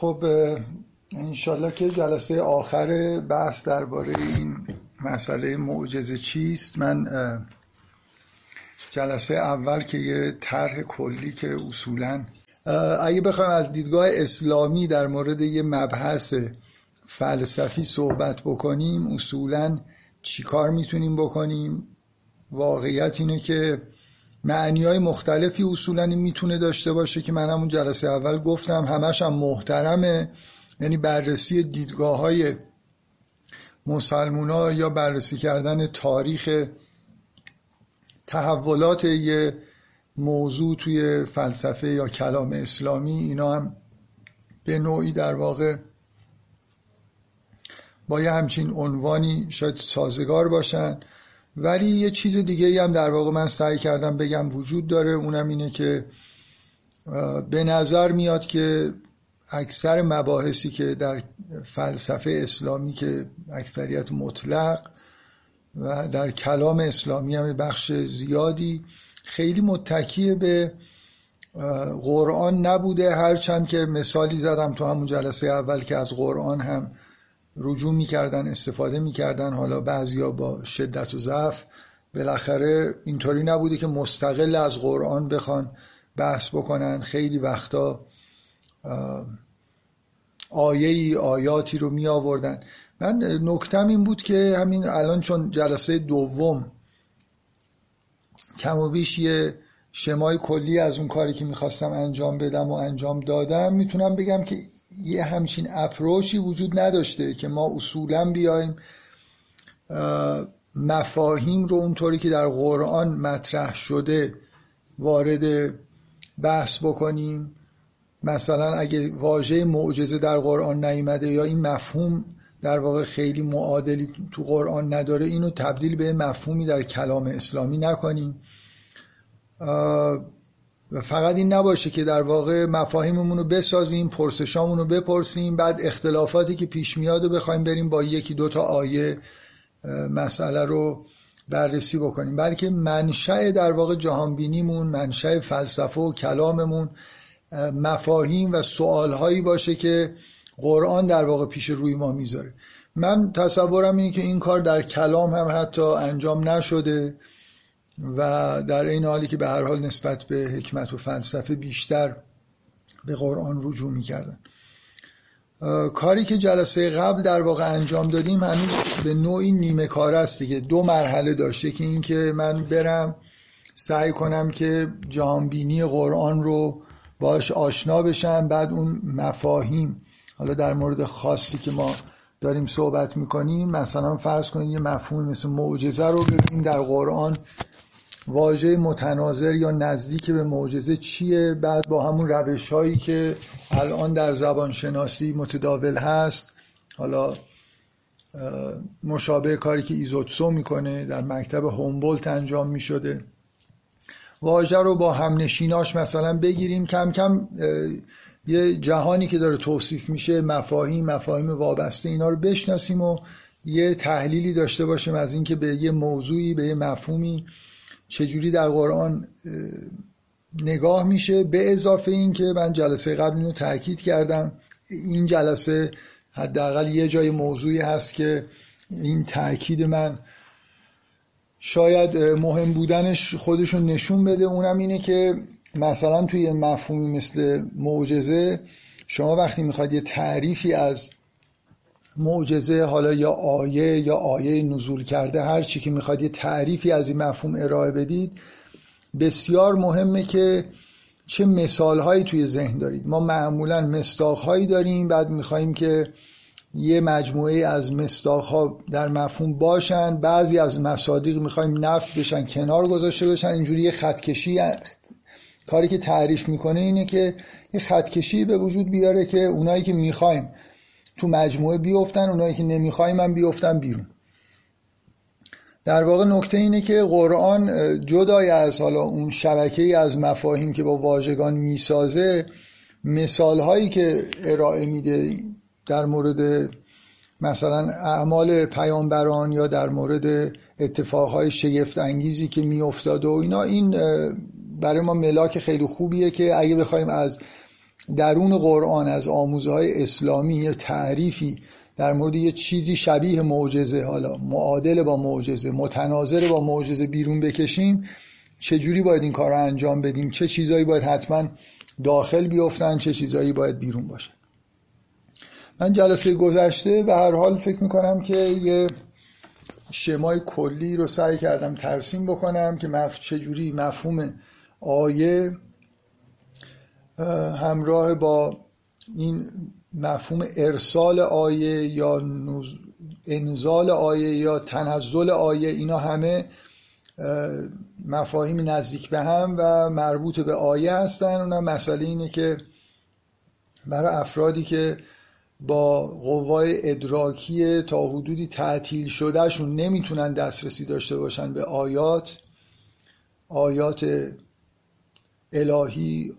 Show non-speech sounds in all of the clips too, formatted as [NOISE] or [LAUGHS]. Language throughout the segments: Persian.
خب انشالله که جلسه آخر بحث درباره این مسئله معجزه چیست. من جلسه اول که یه طرح کلی که اصولا اگه بخوایم از دیدگاه اسلامی در مورد یه مبحث فلسفی صحبت بکنیم اصولا چیکار می‌تونیم بکنیم؟ واقعیت اینه که معنی های مختلفی اصولا می‌تونه داشته باشه که من همون جلسه اول گفتم همش هم محترمه. یعنی بررسی دیدگاه های مسلمونا یا بررسی کردن تاریخ تحولات یه موضوع توی فلسفه یا کلام اسلامی اینا هم به نوعی در واقع با یه همچین عنوانی شاید سازگار باشن. ولی یه چیز دیگه هم در واقع من سعی کردم بگم وجود داره اونم اینه که به نظر میاد که اکثر مباحثی که در فلسفه اسلامی که اکثریت مطلق و در کلام اسلامی هم بخش زیادی خیلی متکیه به قرآن نبوده. هرچند که مثالی زدم تو همون جلسه اول که از قرآن هم رجوع می‌کردن استفاده می‌کردن. حالا بعضیا با شدت و ضعف. بالاخره اینطوری نبوده که مستقل از قرآن بخوان بحث بکنن. خیلی وقتا آیه ای آیاتی رو می آوردن من نکتم این بود که همین الان چون جلسه دوم کم و بیش یه شمای کلی از اون کاری که می‌خواستم انجام بدم و انجام دادم می‌تونم بگم که یه همچین اپروچی وجود نداشته که ما اصولا بیایم مفاهیم رو اونطوری که در قرآن مطرح شده وارد بحث بکنیم. مثلا اگه واژه معجزه در قرآن نیامده یا این مفهوم در واقع خیلی معادلی تو قرآن نداره اینو تبدیل به مفهومی در کلام اسلامی نکنیم. و فقط این نباشه که در واقع مفاهیممون رو بسازیم پرسشامون رو بپرسیم بعد اختلافاتی که پیش میاد و بخوایم بریم با یکی دوتا آیه مسئله رو بررسی بکنیم. بلکه منشأ در واقع جهانبینیمون منشأ فلسفه و کلاممون مفاهیم و سوالهایی باشه که قرآن در واقع پیش روی ما می‌ذاره. من تصورم اینه که این کار در کلام هم حتی انجام نشده. و در این حالی که به هر حال نسبت به حکمت و فلسفه بیشتر به قرآن رجوع می‌کردن. کاری که جلسه قبل در واقع انجام دادیم هنوز به نوعی نیمه کار است دیگه. دو مرحله داشته که اینکه من برم سعی کنم که جهانبینی قرآن رو باش آشنا بشم بعد اون مفاهیم. حالا در مورد خاصی که ما داریم صحبت می‌کنیم مثلا فرض کنید یه مفهوم مثل معجزه رو ببینیم در قرآن. واژه متناظر یا نزدیک به معجزه چیه؟ بعد با همون روش هایی که الان در زبان شناسی متداول هست حالا مشابه کاری که ایزوتسو می‌کنه در مکتب هومبولت انجام می‌شده. واژه رو با همنشیناش مثلا بگیریم. کم کم یه جهانی که داره توصیف میشه مفاهیم مفاهیم وابسته اینا رو بشناسیم و یه تحلیلی داشته باشیم از اینکه به یه موضوعی به یه مفهومی چجوری در قرآن نگاه میشه. به اضافه این که من جلسه قبل اینو تاکید کردم. این جلسه حداقل یه جای موضوعی هست که این تاکید من شاید مهم بودنش خودشون نشون بده. اونم اینه که مثلا توی مفهومی مثل معجزه شما وقتی می‌خواد یه تعریفی از معجزه حالا یا آیه یا آیه نزول کرده هر چی که می‌خواد یه تعریفی از این مفهوم ارائه بدید. بسیار مهمه که چه مثال هایی توی ذهن دارید. ما معمولا مستاق هایی داریم بعد میخواییم که یه مجموعه از مستاق ها در مفهوم باشن. بعضی از مصادیق می‌خوایم نفت بشن کنار گذاشته بشن. اینجوری یه خطکشی کاری که تعریف می‌کنه اینه که یه خطکشی به وجود بیاره که اونایی که می‌خوایم تو مجموعه بیفتن اونایی که نمی‌خوایم من بیفتن بیرون. در واقع نکته اینه که قرآن جدای از حالا اون شبکه ای از مفاهیم که با واژگان می‌سازه مثال هایی که ارائه میده در مورد مثلا اعمال پیامبران یا در مورد اتفاقهای شگفت انگیزی که میافتاد و اینا این برای ما ملاک خیلی خوبیه که اگه بخوایم از درون قرآن از آموزه های اسلامی یه تعریفی در مورد یه چیزی شبیه معجزه. حالا معادل با معجزه متناظر با معجزه بیرون بکشیم. چجوری باید این کار رو انجام بدیم؟ چه چیزایی باید حتما داخل بیفتن؟ چه چیزایی باید بیرون باشن من جلسه گذشته به هر حال فکر می‌کنم که یه شمای کلی رو سعی کردم ترسیم بکنم که مف... چجوری مفهوم آیه همراه با این مفهوم ارسال آیه یا انزال آیه یا تنزل آیه اینا همه مفاهیم نزدیک به هم و مربوط به آیه هستن. اونم مسئله اینه که برای افرادی که با قوای ادراکی تا حدودی تعطیل شدهشون نمی‌تونن دسترسی داشته باشن به آیات آیات الهی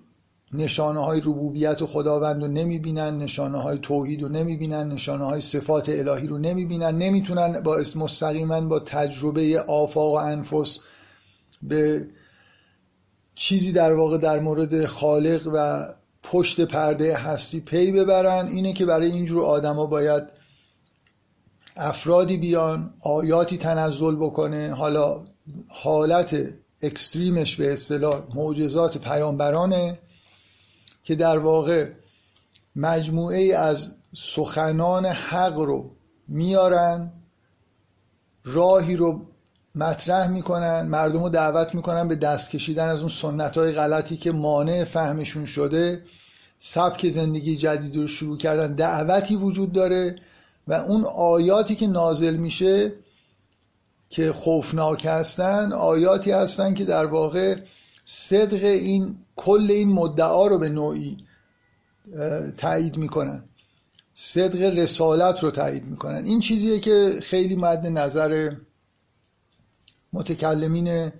نشانه های ربوبیت و خداوند رو نمی‌بینن نشانه های توحید رو نمی‌بینن نشانه های صفات الهی رو نمی‌بینن نمی‌تونن با مستقیما با تجربه آفاق و انفس به چیزی در واقع در مورد خالق و پشت پرده هستی پی ببرن. اینه که برای اینجور آدما باید افرادی بیان آیاتی تنزل بکنه. حالا حالت اکستریمش به اصطلاح معجزات پیامبرانه. که در واقع مجموعه از سخنان حق رو میارن راهی رو مطرح می‌کنن مردم رو دعوت می‌کنن به دست کشیدن از اون سنت های غلطی که مانع فهمشون شده. سبک زندگی جدید رو شروع کردن دعوتی وجود داره و اون آیاتی که نازل میشه که خوفناک هستن آیاتی هستن که در واقع صدق این کل این مدعا رو به نوعی تایید می‌کنن. صدق رسالت رو تایید می‌کنن. این چیزیه که خیلی مد نظر متکلمین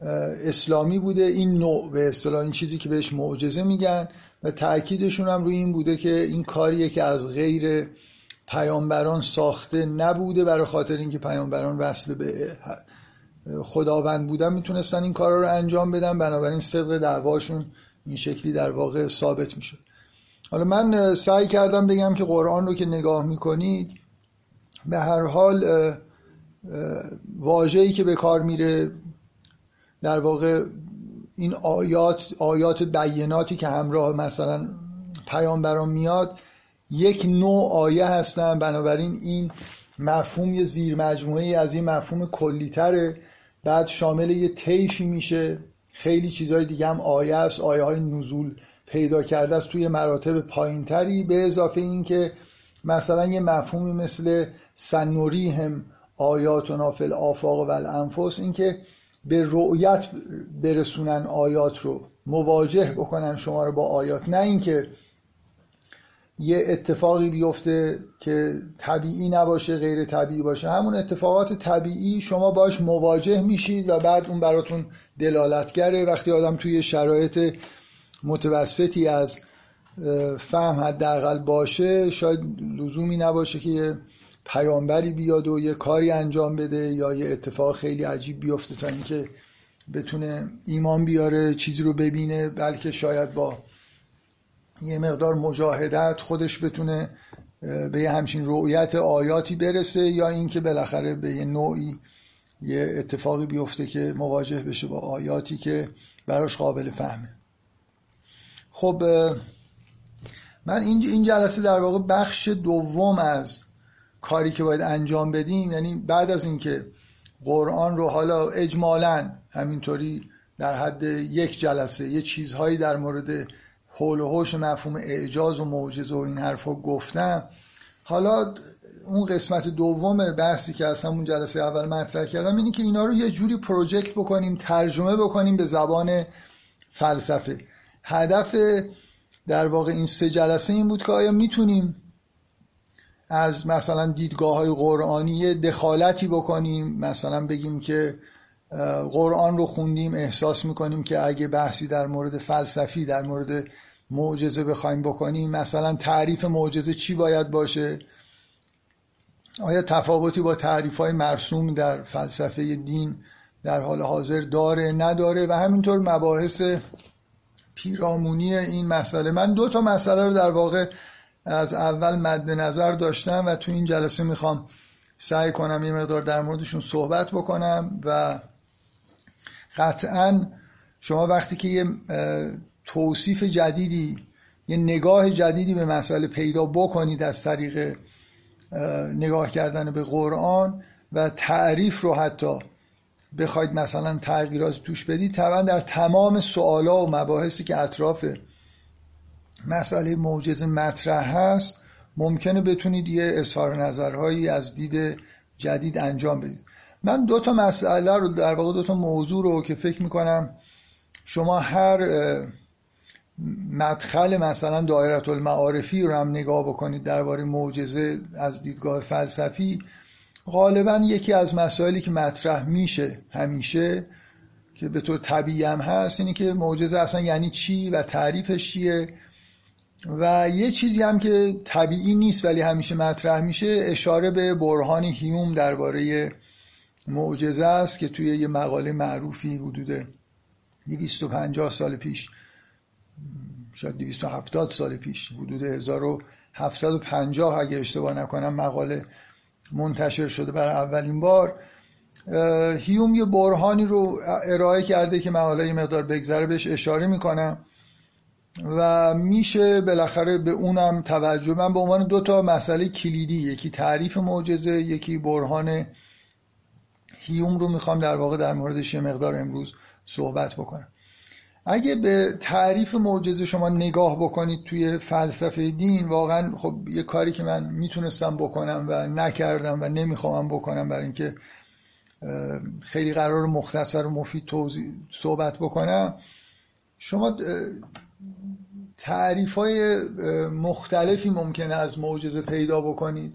اسلامی بوده. این نوع به اصطلاح این چیزی که بهش معجزه میگن و تاکیدشون هم روی این بوده که این کاریه که از غیر پیامبران ساخته نبوده برای خاطر اینکه پیامبران وصل به خداوند بودن می‌تونستن این کارا رو انجام بدن بنابراین صدق دعواشون این شکلی در واقع ثابت می‌شد. حالا من سعی کردم بگم که قرآن رو که نگاه می‌کنید به هر حال واجهی که به کار میره در واقع این آیات آیات بیناتی که همراه مثلا پیامبران میاد یک نوع آیه هستن. بنابراین این مفهوم یه زیر مجموعه از این مفهوم کلیتره. بعد شامل یه طیفی میشه. خیلی چیزهای دیگه هم آیه است. آیه های نزول پیدا کرده است توی مراتب پایینتری. به اضافه این که مثلا یه مفهومی مثل سنوری هم آیات و نافل آفاق و الانفس این که به رؤیت برسونن آیات رو مواجه بکنن شما رو با آیات. نه اینکه یه اتفاقی بیفته که طبیعی نباشه غیر طبیعی باشه. همون اتفاقات طبیعی شما باش مواجه میشید و بعد اون براتون دلالتگره. وقتی آدم توی شرایط متوسطی از فهم حداقل باشه شاید لزومی نباشه که پیامبری بیاد و یه کاری انجام بده یا یه اتفاق خیلی عجیب بیفته تا اینکه بتونه ایمان بیاره چیزی رو ببینه بلکه شاید با یه مقدار مجاهدت خودش بتونه به یه همچین رؤیت آیاتی برسه یا اینکه بالاخره به یه نوعی یه اتفاقی بیفته که مواجه بشه با آیاتی که براش قابل فهمه. خب من این جلسه در واقع بخش دوم از کاری که باید انجام بدیم یعنی بعد از اینکه قرآن رو حالا اجمالا همینطوری در حد یک جلسه یه چیزهایی در مورد حول و حوش مفهوم اعجاز و معجزه و این حرفا گفتم. حالا اون قسمت دوم بحثی که از همون جلسه اول مطرح کردم اینه که اینا رو یه جوری پروژکت بکنیم ترجمه بکنیم به زبان فلسفه. هدف در واقع این سه جلسه این بود که آیا می‌تونیم از مثلا دیدگاه های قرآنی دخالتی بکنیم؟ مثلا بگیم که قرآن رو خوندیم احساس می‌کنیم که اگه بحثی در مورد فلسفی در مورد معجزه بخوایم بکنیم مثلا تعریف معجزه چی باید باشه؟ آیا تفاوتی با تعریف های مرسوم در فلسفه دین در حال حاضر داره نداره؟ و همینطور مباحث پیرامونی این مسئله. من دو تا مسئله رو در واقع از اول مد نظر داشتم و تو این جلسه می‌خوام سعی کنم یه مقدار در موردشون صحبت بکنم و قطعا شما وقتی که یه توصیف جدیدی یه نگاه جدیدی به مسئله پیدا بکنید از طریق نگاه کردن به قرآن و تعریف رو حتی بخواید مثلا تغییرات توش بدید طبعا در تمام سوالا و مباحثی که اطراف مسئله معجزه مطرح هست ممکنه بتونید یه اظهار نظرهایی از دید جدید انجام بدید. من دو تا مسئله رو در واقع دو تا موضوع رو که فکر می‌کنم شما هر مدخل مثلا دایره المعارفی رو هم نگاه بکنید درباره معجزه از دیدگاه فلسفی غالبا یکی از مسائلی که مطرح میشه همیشه که به طور طبیعی هم هست اینه که معجزه اصلا یعنی چی و تعریفش چیه؟ و یه چیزی هم که طبیعی نیست ولی همیشه مطرح میشه اشاره به برهان هیوم درباره معجزه است که توی یه مقاله معروفی حدود 250 سال پیش شاید 270 سال پیش حدود 1750 اگه اشتباه نکنم مقاله منتشر شده برای اولین بار. هیوم یه برهانی رو ارائه کرده که مقاله مقدار بگذره بهش اشاره می‌کنم. و میشه بالاخره به اونم توجه. من به عنوان دو تا مسئله کلیدی یکی تعریف معجزه یکی برهان هیوم رو می‌خوام در واقع در موردش یه مقدار امروز صحبت بکنم. اگه به تعریف معجزه شما نگاه بکنید توی فلسفه دین واقعا خب یه کاری که من می‌تونستم بکنم و نکردم و نمی‌خوام بکنم برای اینکه خیلی قرار مختصر و مفید توضیح صحبت بکنم شما تعریف های مختلفی ممکنه از معجزه پیدا بکنید.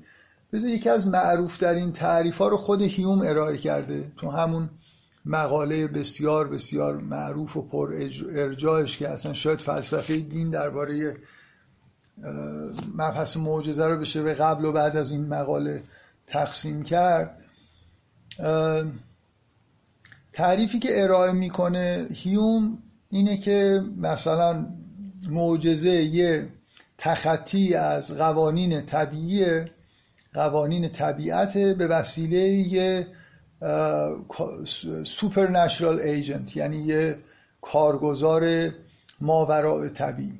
بذار یکی از معروف این تعریف ها رو خود هیوم ارائه کرده تو همون مقاله بسیار بسیار معروف و پر ارجاعش که اصلا شاید فلسفه دین درباره مبحث معجزه رو بشه به قبل و بعد از این مقاله تقسیم کرد. تعریفی که ارائه می‌کنه هیوم اینه که مثلا معجزه یه تخطی از قوانین طبیعی قوانین طبیعت به وسیله یه سوپرنشرال ایجنت یعنی یه کارگزار ماوراء طبیعی.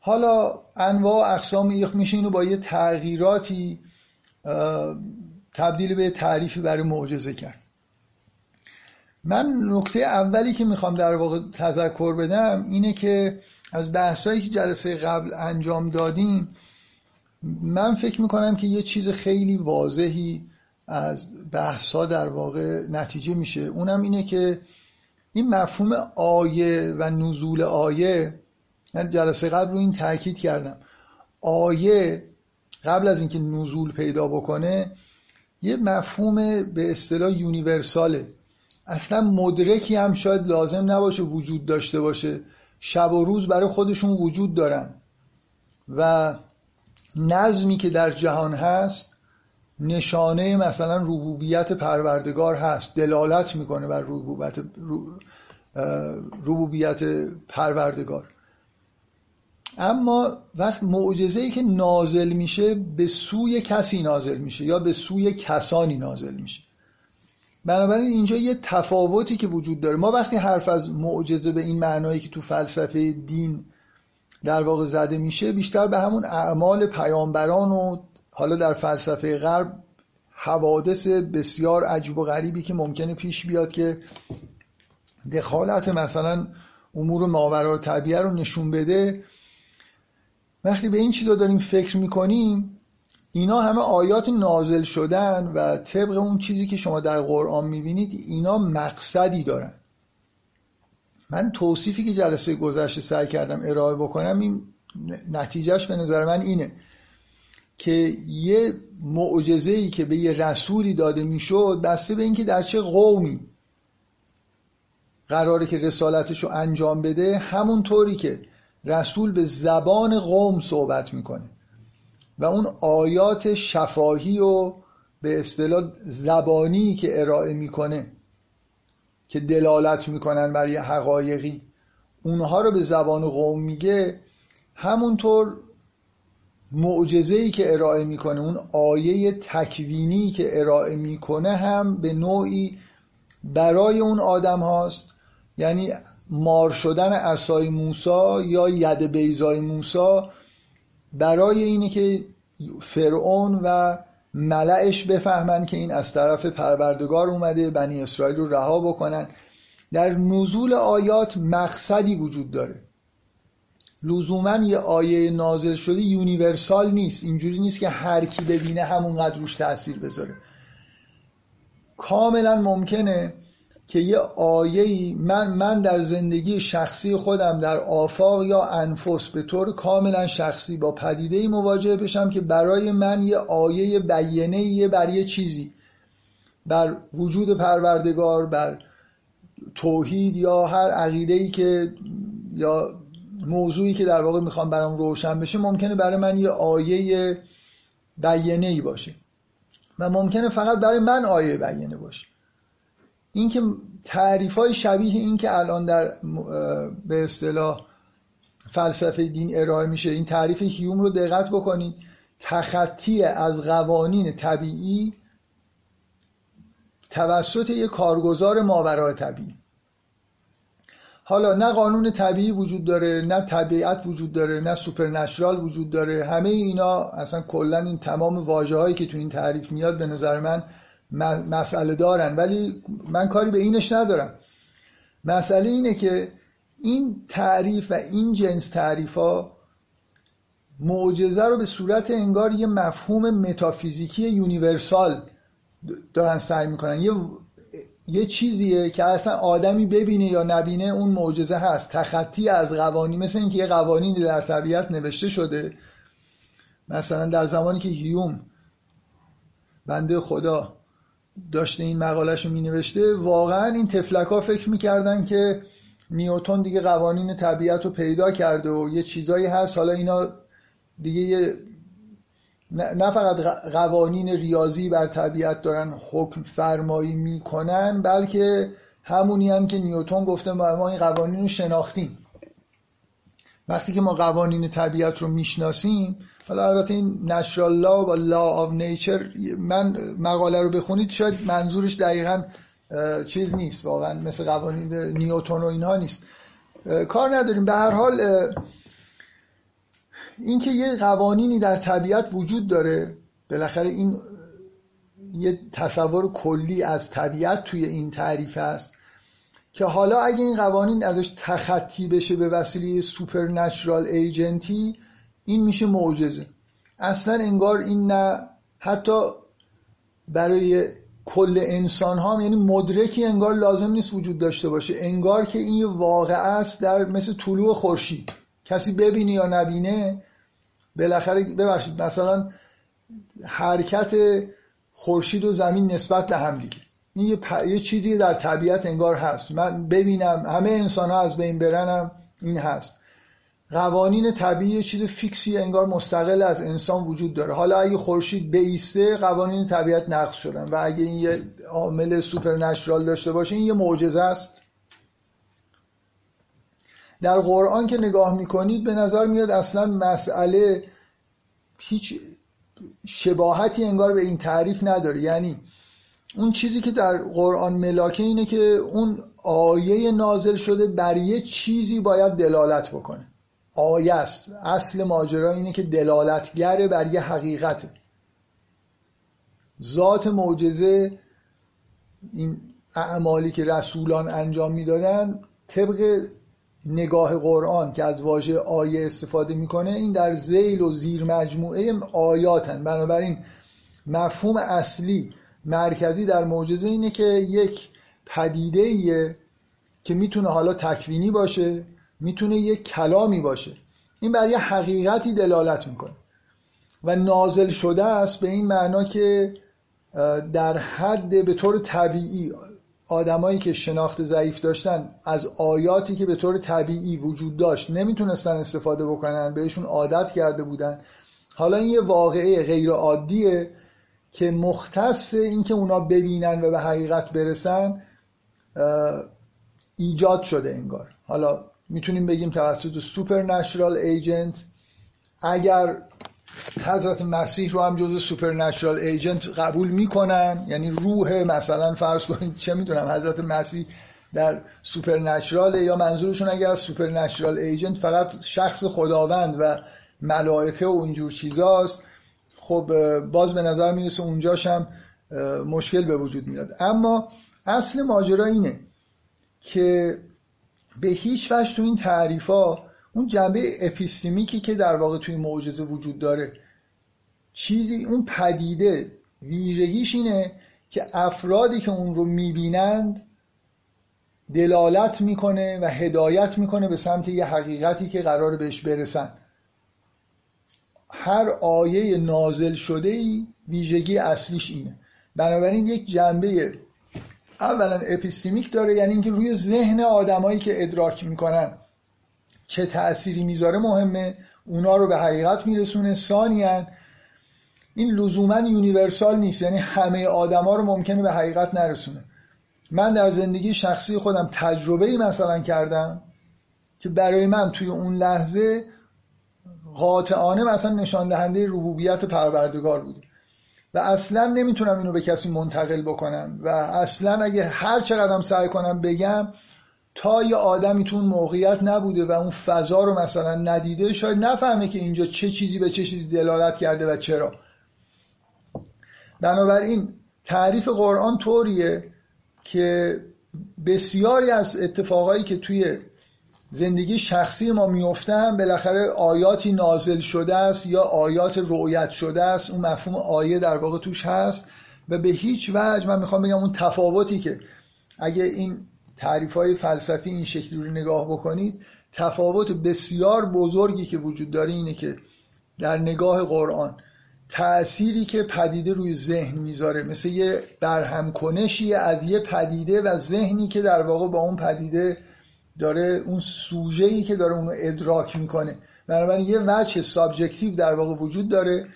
حالا انواع اقسام ایخ میشه اینو با یه تغییراتی تبدیل به تعریفی برای معجزه کرد. من نکته اولی که می‌خوام در واقع تذکر بدم اینه که از بحثایی که جلسه قبل انجام دادیم من فکر می‌کنم که یه چیز خیلی واضحی از بحثا در واقع نتیجه میشه. اونم اینه که این مفهوم آیه و نزول آیه من جلسه قبل رو این تاکید کردم. آیه قبل از اینکه نزول پیدا بکنه یه مفهوم به اصطلاح یونیورساله. اصلا مدرکی هم شاید لازم نباشه وجود داشته باشه. شب و روز برای خودشون وجود دارن. و نظمی که در جهان هست نشانه مثلا ربوبیت پروردگار هست دلالت می‌کنه بر ربوبیت ربوبیت پروردگار. اما وقت معجزه ای که نازل میشه به سوی کسی نازل میشه یا به سوی کسانی نازل میشه. بنابراین اینجا یه تفاوتی که وجود داره. ما وقتی حرف از معجزه به این معنایی که تو فلسفه دین در واقع زده میشه بیشتر به همون اعمال پیامبران و حالا در فلسفه غرب حوادث بسیار عجیب و غریبی که ممکنه پیش بیاد که دخالت مثلا امور ماورا طبیعه رو نشون بده. وقتی به این چیزا داریم فکر می‌کنیم اینا همه آیات نازل شدن و طبق اون چیزی که شما در قرآن می‌بینید اینا مقصدی دارن. من توصیفی که جلسه گذشته سعی کردم ارائه بکنم این نتیجهش به نظر من اینه که یه معجزه ای که به یه رسولی داده می‌شد بسته به اینکه در چه قومی قراره که رسالتش رو انجام بده همونطوری که رسول به زبان قوم صحبت می‌کنه. و اون آیات شفاهی و به اصطلاح زبانی که ارائه می‌کنه که دلالت می‌کنن بر یه حقایقی. اونها رو به زبان قوم میگه. همونطور معجزه که ارائه می‌کنه اون آیه تکوینی که ارائه می‌کنه هم به نوعی برای اون آدم هاست. یعنی مار شدن اسای موسا یا ید بیزای موسا برای اینه که فرعون و ملعش بفهمن که این از طرف پروردگار اومده بنی اسرائیل رو رها بکنن. در نزول آیات مقصدی وجود داره. لزوما یه آیه نازل شده یونیورسال نیست. اینجوری نیست که هر کی ببینه همونقدر روش تاثیر بذاره. کاملا ممکنه که یه آیه من من در زندگی شخصی خودم در آفاق یا انفس به طور کاملا شخصی با پدیده مواجه بشم که برای من یه آیه بیینه یه بر یه چیزی. بر وجود پروردگار بر توحید یا هر عقیده که یا موضوعی که در واقع می‌خوام برام روشن بشه ممکنه برای من یه آیه بینه ای باشه. و ممکنه فقط برای من آیه بینه باشه. اینکه تعریف های شبیه این که الان در به اصطلاح فلسفه دین ارائه میشه این تعریف هیوم رو دقت بکنید تخطی از قوانین طبیعی توسط یک کارگزار ماورای طبیعی. حالا نه قانون طبیعی وجود داره نه طبیعت وجود داره نه supernatural وجود داره. همه اینا اصلا کلا این تمام واژه هایی که تو این تعریف میاد به نظر من مسئله دارن. ولی من کاری به اینش ندارم. مسئله اینه که این تعریف و این جنس تعریف ها معجزه رو به صورت انگار یه مفهوم متافیزیکی یونیورسال دارن سعی می‌کنن. یه یه چیزیه که اصلا آدمی ببینه یا نبینه اون معجزه هست. تخطی از قوانین مثل اینکه یه قوانینی در طبیعت نوشته شده. مثلا در زمانی که هیوم بنده خدا داشته این مقالش رو می نوشته واقعا این تفلک ها فکر می‌کردن که نیوتون دیگه قوانین طبیعت رو پیدا کرده و یه چیزایی هست. حالا اینا دیگه یه نه فقط قوانین ریاضی بر طبیعت دارن حکم فرمایی می‌کنن بلکه همونی هم که نیوتون گفته ما این قوانین رو شناختیم. وقتی که ما قوانین طبیعت رو می‌شناسیم حالا البته این نشرال لا و لا آف نیچر من مقاله رو بخونید شاید منظورش دقیقا چیز نیست واقعا مثل قوانین نیوتون و اینها نیست. کار نداریم. به هر حال اینکه یه قوانینی در طبیعت وجود داره بالاخره این یه تصور کلی از طبیعت توی این تعریف است که حالا اگه این قوانین ازش تخطی بشه به وسیله سوپرنچرال ایجنتی این میشه معجزه. اصلا انگار این نه حتی برای کل انسان ها یعنی مدرکی انگار لازم نیست وجود داشته باشه. انگار که این واقع است در مثل طلوع خورشید. کسی ببینه یا نبینه بالاخره ببخشید مثلا حرکت خورشید و زمین نسبت به هم دیگه. این یه, یه چیزی در طبیعت انگار هست. من ببینم همه انسان ها از بین برن هم این هست. قوانین طبیعی یه چیز fix ی انگار مستقل از انسان وجود داره. حالا اگه خورشید بایسته قوانین طبیعت نقض شدن. و اگه این یه عامل supernatural داشته باشه این یه معجزه است. در قرآن که نگاه می‌کنید به نظر میاد اصلا مسئله هیچ شباهتی انگار به این تعریف نداره. یعنی اون چیزی که در قرآن ملاکه اینه که اون آیه نازل شده بر یه چیزی باید دلالت بکنه. آیه است. اصل ماجرا اینه که دلالتگره بر یه حقیقته ذات معجزه این اعمالی که رسولان انجام می‌دادن طبق نگاه قرآن که از واژه آیه استفاده می‌کنه این در زیل و زیر مجموعه آیاتن. بنابراین مفهوم اصلی مرکزی در معجزه اینه که یک پدیده ایه که می‌تونه حالا تکوینی باشه. می‌تونه یک کلامی باشه. این بر یه حقیقتی دلالت می‌کنه. و نازل شده است به این معنا که در حد به طور طبیعی آدمایی که شناخت ضعیف داشتن از آیاتی که به طور طبیعی وجود داشت نمی‌تونستن استفاده بکنن بهشون عادت کرده بودن. حالا این یه واقعه غیر عادیه که مختص اینکه اونا ببینن و به حقیقت برسن ایجاد شده انگار. حالا می‌تونیم بگیم توسط supernatural agent اگر حضرت مسیح رو هم جز supernatural agent قبول می‌کنن یعنی روح مثلا فرض کنید چه می‌دونم حضرت مسیح در supernatural یا منظورشون اگر از supernatural agent فقط شخص خداوند و ملائکه و اونجور چیزاست خب باز به نظر می‌رسه اونجاش هم مشکل به وجود میاد. اما اصل ماجرا اینه که به هیچ وجه تو این تعریف ها اون جنبه epistemic ی که در واقع توی معجزه وجود داره چیزی اون پدیده ویژگیش اینه که افرادی که اون رو می‌بینند دلالت می‌کنه و هدایت می‌کنه به سمت یه حقیقتی که قرار بهش برسن. هر آیه نازل شده ای ویژگی اصلیش اینه. بنابراین یک جنبه اولا اپیستمیک داره یعنی اینکه روی ذهن آدمایی که ادراک می‌کنن چه تأثیری می‌ذاره مهمه اونا رو به حقیقت میرسونه. ثانیا این لزوما یونیورسال نیست یعنی همه آدما رو ممکنه به حقیقت نرسونه. من در زندگی شخصی خودم تجربه ای مثلا کردم که برای من توی اون لحظه قاطعانه مثلا نشان دهنده ربوبیت پروردگار بوده. و اصلا نمی‌تونم اینو به کسی منتقل بکنم و اصلا اگه هر چقدرم سعی کنم بگم تا یه آدمی تو موقعیت نبوده و اون فضا رو مثلا ندیده شاید نفهمه که اینجا چه چیزی به چه چیزی دلالت کرده و چرا. بنابراین تعریف قرآن طوریه که بسیاری از اتفاقایی که توی زندگی شخصی ما میفتن بالاخره آیاتی نازل شده است یا آیات رؤیت شده است. اون مفهوم آیه در واقع توش هست و به هیچ وجه من می‌خوام بگم اون تفاوتی که اگه این تعریف های فلسفی این شکلی رو نگاه بکنید تفاوت بسیار بزرگی که وجود داره اینه که در نگاه قرآن تأثیری که پدیده روی ذهن می‌ذاره مثل یه برهم کنشی از یه پدیده و ذهنی که در واقع با اون پدیده داره اون سوژه‌ای که داره اونو ادراک می‌کنه. بنابراین یه وجه subjective در واقع وجود داره.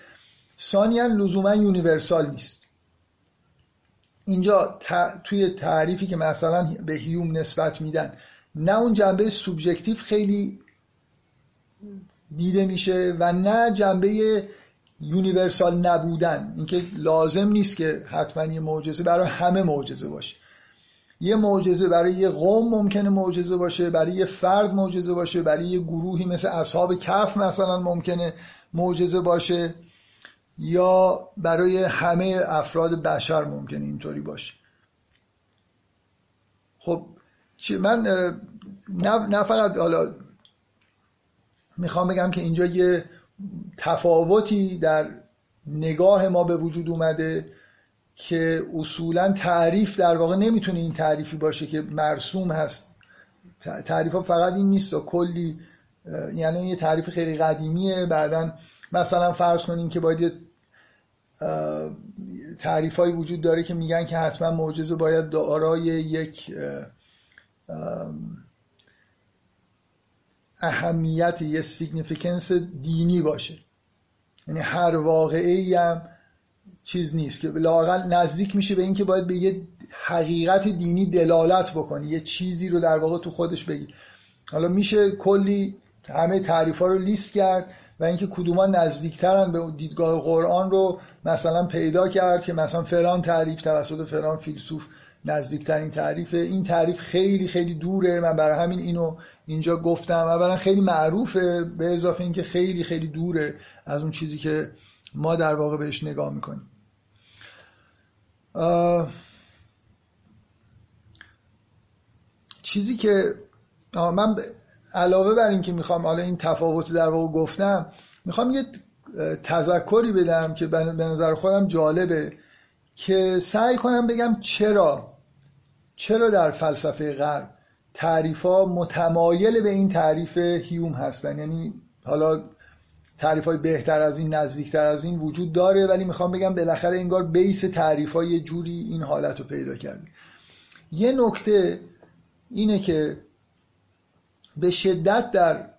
ثانیا لزوما universal نیست. اینجا توی تعریفی که مثلا به هیوم نسبت میدن نه اون جنبه سوبژکتیو خیلی دیده میشه و نه جنبه universal نبودن. اینکه لازم نیست که حتما یه معجزه برای همه معجزه باشه. یه معجزه برای یه قوم ممکنه معجزه باشه برای یه فرد معجزه باشه برای یه گروهی مثل اصحاب کهف مثلا ممکنه معجزه باشه یا برای همه افراد بشر ممکنه اینطوری باشه. خب من نه فقط حالا می‌خوام بگم که اینجا یه تفاوتی در نگاه ما به وجود اومده. که اصولا تعریف در واقع نمی‌تونه این تعریفی باشه که مرسوم هست. تعریف ها فقط این نیست. کلی یعنی یه تعریف خیلی قدیمیه. بعدا مثلا فرض کنیم که باید تعریف های وجود داره که میگن که حتما معجزه باید دارای یک اهمیت یه significance دینی باشه. یعنی هر واقعی هم چیز نیست که لاقل نزدیک میشه به اینکه باید به یه حقیقت دینی دلالت بکنی یه چیزی رو در واقع تو خودش بگی. حالا میشه کلی همه تعریف ها رو لیست کرد و اینکه کدوما نزدیکترن به دیدگاه قرآن رو مثلا پیدا کرد که مثلا فلان تعریف توسط فلان فیلسوف نزدیکترین تعریف این تعریف خیلی خیلی دوره من برای همین اینو اینجا گفتم. اولا خیلی معروفه به اضافه اینکه خیلی خیلی دوره از اون چیزی که ما در واقع بهش نگاه می‌کنیم. چیزی که من علاوه بر اینکه می‌خوام حالا این تفاوت در واقع گفتم می‌خوام یه تذکری بدم که به نظر خودم جالبه که سعی کنم بگم چرا چرا در فلسفه غرب تعریف ها متمایل به این تعریف هیوم هستن. یعنی حالا تعریف های بهتر از این نزدیکتر از این وجود داره ولی می‌خوام بگم بالاخره انگار بیس تعریف های جوری این حالت رو پیدا کرده یه نکته اینه که به شدت در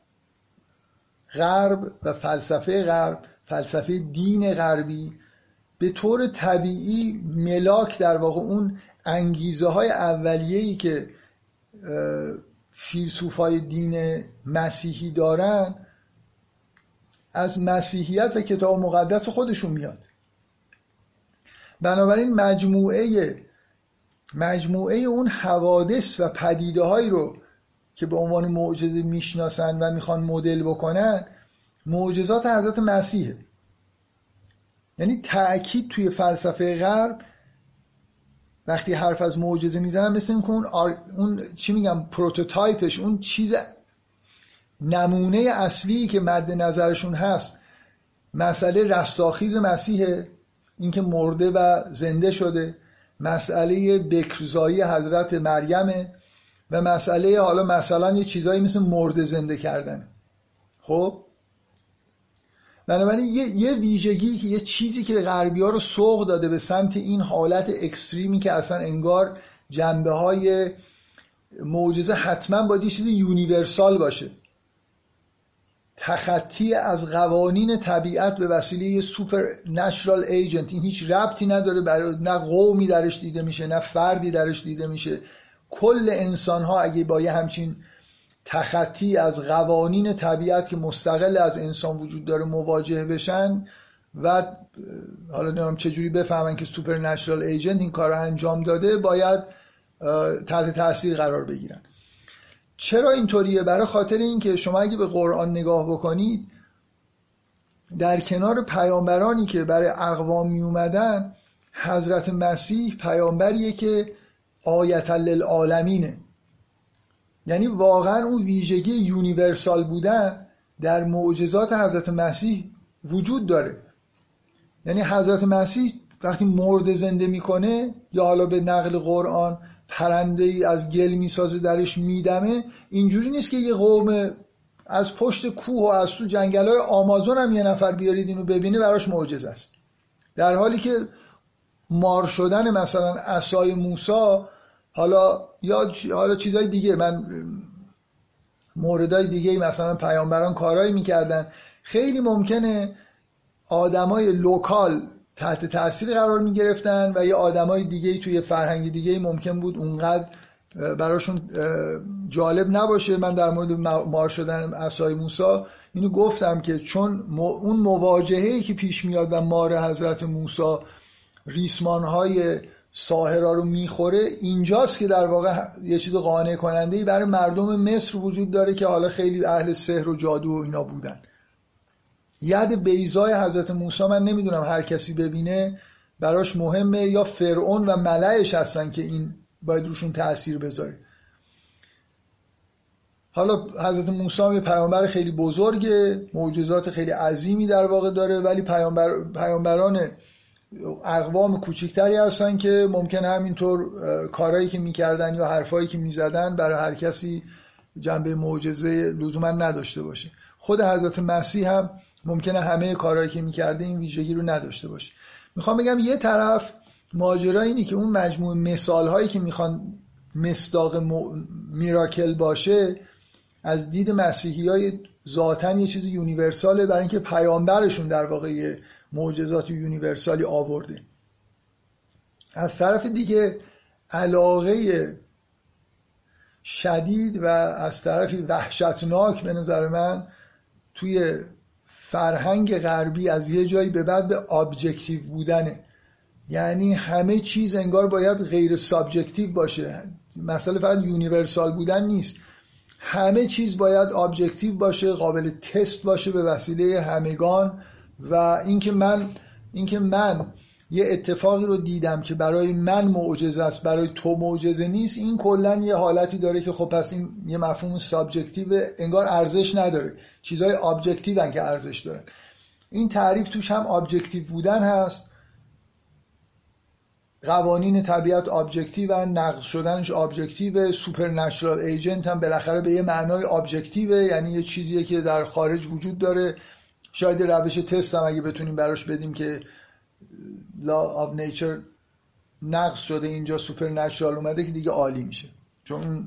غرب و فلسفه غرب فلسفه دین غربی به طور طبیعی ملاک در واقع اون انگیزه های اولیه‌ای که فیلسوفای دین مسیحی دارن از مسیحیت و کتاب مقدس خودشون میاد. بنابراین مجموعه مجموعه اون حوادث و پدیده هایی رو که به عنوان معجزه می‌شناسن و می‌خوان مدل بکنن معجزات حضرت مسیحه. یعنی تأکید توی فلسفه غرب وقتی حرف از معجزه می‌زنن مثل اون, اون چی میگم پروتوتایپش اون چیز نمونه اصلی که مد نظرشون هست مسئله رستاخیز مسیحه اینکه مرده و زنده شده مسئله بکرزایی حضرت مریم و مسئله حالا مثلا یه چیزایی مثل مرده زنده کردن. خب؟ بنابراین یه, یه ویژگی که یه چیزی که غربی ها رو سوق داده به سمت این حالت اکستریمی که اصلا انگار جنبه های معجزه حتما باید یه چیز یونیورسال باشه. تخطی از قوانین طبیعت به وسیله یه supernatural agent این هیچ ربطی نداره برای نه قومی درش دیده میشه نه فردی درش دیده میشه. کل انسان ها اگه با یه همچین تخطی از قوانین طبیعت که مستقل از انسان وجود داره مواجه بشن و حالا نمیم چجوری بفهمن که supernatural agent این کار رو انجام داده باید تحت تاثیر قرار بگیرن. چرا اینطوریه؟ برای خاطر اینکه شما اگه به قرآن نگاه بکنید در کنار پیامبرانی که برای اقوام می اومدن حضرت مسیح پیامبریه که آیت للعالمینه. یعنی واقعا اون ویژگی یونیورسال بودن در معجزات حضرت مسیح وجود داره. یعنی حضرت مسیح وقتی مرد زنده می‌کنه یا حالا به نقل قرآن پرنده ای از گل می‌سازه درش میدمه. اینجوری نیست که یه قوم از پشت کوه و از تو جنگل های آمازون هم یه نفر بیارید اینو ببینه براش معجزه است. در حالی که مار شدن مثلا اسای موسا حالا یا حالا چیزای دیگه من موردای دیگه مثلا پیامبران کارایی می‌کردن. خیلی ممکنه آدمای لوکال تحت تاثیر قرار می گرفتن و یه آدمای دیگه توی فرهنگ دیگه ممکن بود اونقدر براشون جالب نباشه. من در مورد مار شدن اسای موسا اینو گفتم که چون اون مواجهه که پیش میاد و مار حضرت موسا ریسمان های ساهرا رو می‌خوره اینجاست که در واقع یه چیز قانع کننده ای برای مردم مصر وجود داره که حالا خیلی اهل سحر و جادو و اینا بودن. ید بیزای حضرت موسی من نمی‌دونم هر کسی ببینه براش مهمه یا فرعون و ملعش هستن که این باید روشون تاثیر بذاره. حالا حضرت موسی یه پیامبر خیلی بزرگه معجزات خیلی عظیمی در واقع داره ولی پیامبر، پیامبران اقوام کوچکتری هستن که ممکن همینطور کارهایی که می‌کردن یا حرفایی که می‌زدن برای هر کسی جنبه معجزه لزوما نداشته باشه. خود حضرت مسیح هم ممکنه همه کارهایی که می‌کرده این ویژگی رو نداشته باشه. می‌خوام بگم یه طرف ماجرا اینی که اون مجموع مثال هایی که می‌خوان مصداق میراکل باشه از دید مسیحی های ذاتا یه چیز یونیورساله برای اینکه پیامبرشون در واقع معجزات یونیورسالی آورده. از طرف دیگه علاقه شدید و از طرفی وحشتناک به نظر من توی فرهنگ غربی از یه جایی به بعد به objective بودنه. یعنی همه چیز انگار باید غیر subjective باشه. مسئله فقط universal بودن نیست. همه چیز باید objective باشه قابل تست باشه به وسیله همگان. و اینکه من اینکه من یه اتفاقی رو دیدم که برای من معجزه است برای تو معجزه نیست. این کلا یه حالتی داره که خب پس این یه مفهوم subjective انگار ارزش نداره. چیزهای objective که ارزش دارن این تعریف توش هم objective بودن هست. قوانین طبیعت objective نقض شدنش objective supernatural agent هم بالاخره به یه معنای objective یعنی یه چیزیه که در خارج وجود داره. شاید روش تست هم اگه بتونیم براش بدیم که law of nature نقض شده اینجا supernatural اومده که دیگه عالی میشه. چون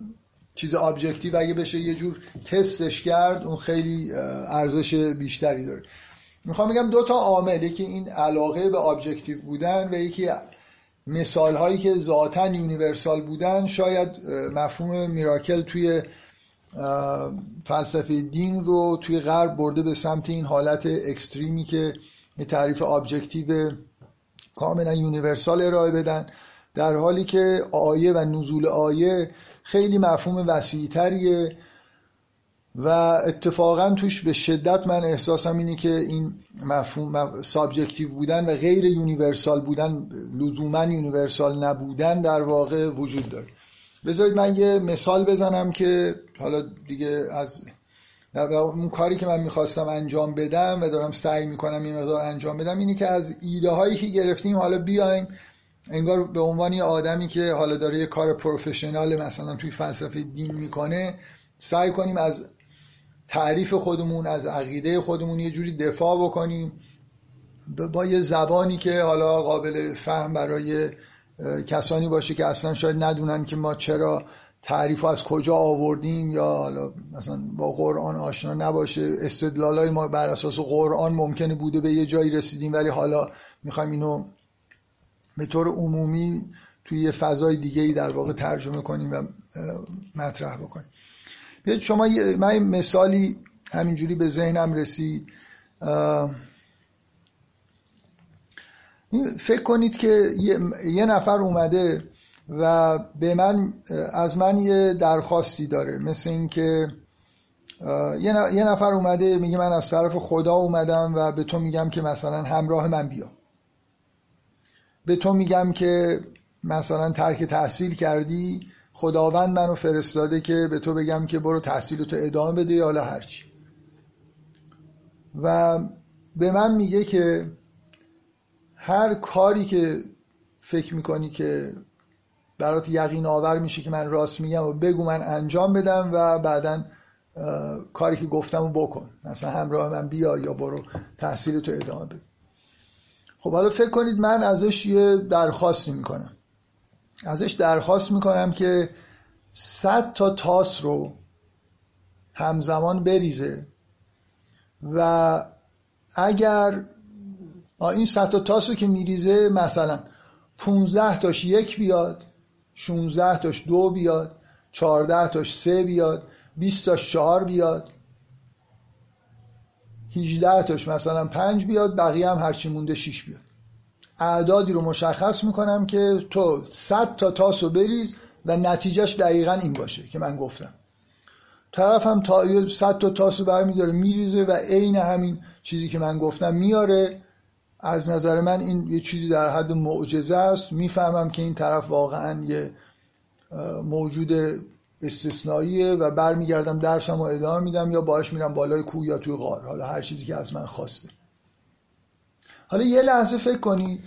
چیز objective اگه بشه یه جور تستش کرد اون خیلی ارزش بیشتری داره. می‌خوام بگم دو تا عامل که این علاقه به objective بودن و یکی مثال هایی که ذاتا universal بودن. شاید مفهوم miracle توی فلسفه دین رو توی غرب برده به سمت این حالت extreme ی که یه تعریف objective کاملا universal ارائه بدن در حالی که آیه و نزول آیه خیلی مفهوم وسیعتریه و اتفاقا توش به شدت من احساسم اینه که این مفهوم subjective بودن و غیر universal بودن لزوما universal نبودن در واقع وجود داره. بذارید من یه مثال بزنم که حالا دیگه از در اون کاری که من می‌خواستم انجام بدم و دارم سعی می‌کنم این مقدار انجام بدم اینه که از ایده هایی که گرفتیم حالا بیایم انگار به عنوان یه آدمی که حالا داره یه کار پروفشنال مثلا توی فلسفه دین می‌کنه سعی کنیم از تعریف خودمون از عقیده خودمون یه جوری دفاع بکنیم. با یه زبانی که حالا قابل فهم برای کسانی باشه که اصلا شاید ندونن که ما چرا تعریف از کجا آوردیم یا حالا مثلا با قرآن آشنا نباشه استدلالای ما بر اساس قرآن ممکنه بوده به یه جایی رسیدیم ولی حالا می‌خوایم اینو به طور عمومی توی یه فضای دیگه ای در واقع ترجمه کنیم و مطرح بکنیم. بیاید شما من مثالی همینجوری به ذهنم رسید. فکر کنید که یه نفر اومده و به من از من یه درخواستی داره مثل اینکه یه نفر اومده میگه من از طرف خدا اومدم و به تو میگم که مثلا همراه من بیا. به تو میگم که مثلا ترک تحصیل کردی خداوند منو فرستاده که به تو بگم که برو تحصیل تو ادامه بده یا حالا هرچی و به من میگه که هر کاری که فکر می‌کنی که برات یقین آور میشه که من راست میگم و بگو من انجام بدم و بعدا کاری که گفتم رو بکن. مثلا همراه من بیا یا برو تحصیل تو ادامه بده. خب حالا فکر کنید من ازش یه درخواستی می‌کنم. ازش درخواست می‌کنم که صد تا تاس رو همزمان بریزه و اگر این صد تا تاس رو که میریزه مثلا 15 تاش یک بیاد 16 تاش دو بیاد 14 تاش سه بیاد 20 تاش چهار بیاد. 18 تاش مثلا پنج بیاد بقیه هم هرچی مونده 6 بیاد. اعدادی رو مشخص می‌کنم که تو 100 تا تاس رو بریز و نتیجهش دقیقا این باشه که من گفتم. طرف هم تا 100 تا تاس رو برمیداره میریزه و عین همین چیزی که من گفتم میاره از نظر من این یه چیزی در حد معجزه است. می‌فهمم که این طرف واقعا یه موجود استثنائیه و برمیگردم درسم رو ادامه میدم یا باش میرم بالای کوه یا توی غار. حالا هر چیزی که از من خواسته. حالا یه لحظه فکر کنید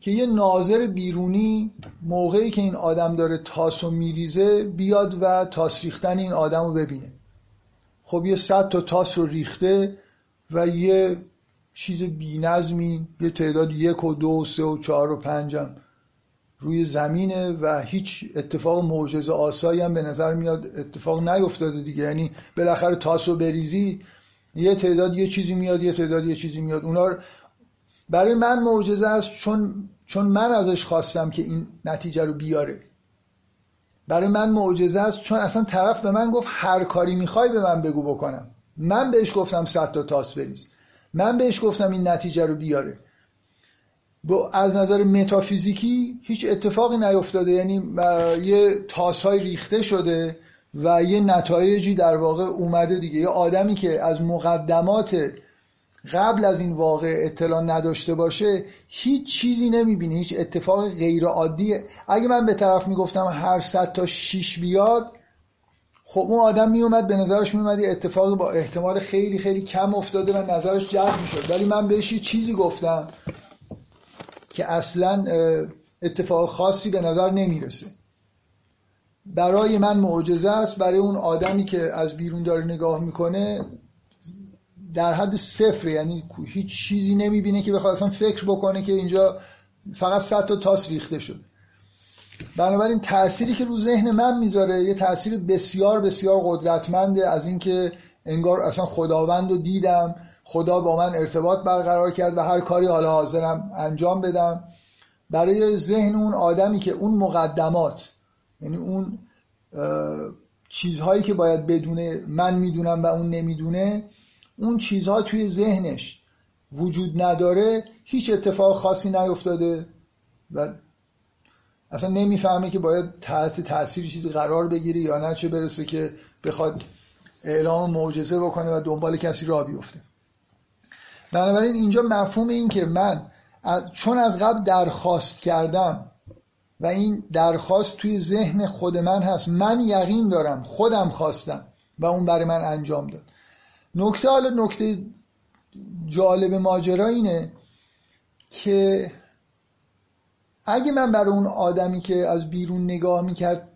که یه ناظر بیرونی موقعی که این آدم داره تاس و میریزه بیاد و تاس ریختن این آدم رو ببینه. خب یه صد تا تاس رو ریخته و یه چیز بینظمی یه تعداد یک و دو و سه و چهار و پنجم روی زمینه و هیچ اتفاق معجزه آسایی هم به نظر میاد اتفاق نیفتاده دیگه. یعنی بالاخره تاسو بریزی یه تعداد یه چیزی میاد یه تعداد یه چیزی میاد. اونا برای من معجزه است چون چون من ازش خواستم که این نتیجه رو بیاره. برای من معجزه است چون اصلا طرف به من گفت هر کاری می‌خوای به من بگو بکنم. من بهش گفتم صد تا تاس بریز. من بهش گفتم این نتیجه رو بیاره. از نظر متافیزیکی هیچ اتفاقی نیفتاده. یعنی یه تاسهای ریخته شده و یه نتایجی در واقع اومده دیگه. یه آدمی که از مقدمات قبل از این واقع اطلاع نداشته باشه هیچ چیزی نمی‌بینه هیچ اتفاق غیر عادی. اگه من به طرف می‌گفتم هر صد تا شیش بیاد خب اون آدم میومد به نظرش میومد اتفاقی با احتمال خیلی خیلی کم افتاده و نظرش جذب می‌شد. ولی من بهش یه چیزی گفتم که اصلا اتفاق خاصی به نظر نمی‌رسه. برای من معجزه است برای اون آدمی که از بیرون داره نگاه می‌کنه در حد صفر یعنی هیچ چیزی نمی‌بینه که بخواد اصلا فکر بکنه که اینجا فقط صد تا تاس ریخته شد. بنابراین تأثیری که رو ذهن من می‌ذاره یه تأثیر بسیار بسیار قدرتمنده از اینکه انگار اصلا خداوند رو دیدم خدا با من ارتباط برقرار کرد و هر کاری حالا حاضرم انجام بدم. برای ذهن اون آدمی که اون مقدمات یعنی اون چیزهایی که باید بدونه من می‌دونم و اون نمی‌دونه اون چیزها توی ذهنش وجود نداره هیچ اتفاق خاصی نیفتاده و اصلا نمی‌فهمه که باید تحت تاثیر چیزی قرار بگیره یا نه چه برسه که بخواد اعلام معجزه بکنه و دنبال کسی را بیفته. بنابراین اینجا مفهوم این که من چون از قبل درخواست کردم و این درخواست توی ذهن خود من هست من یقین دارم خودم خواستم و اون برای من انجام داد. نکته حالا نکته جالب ماجرا اینه که اگه من برای اون آدمی که از بیرون نگاه می‌کرد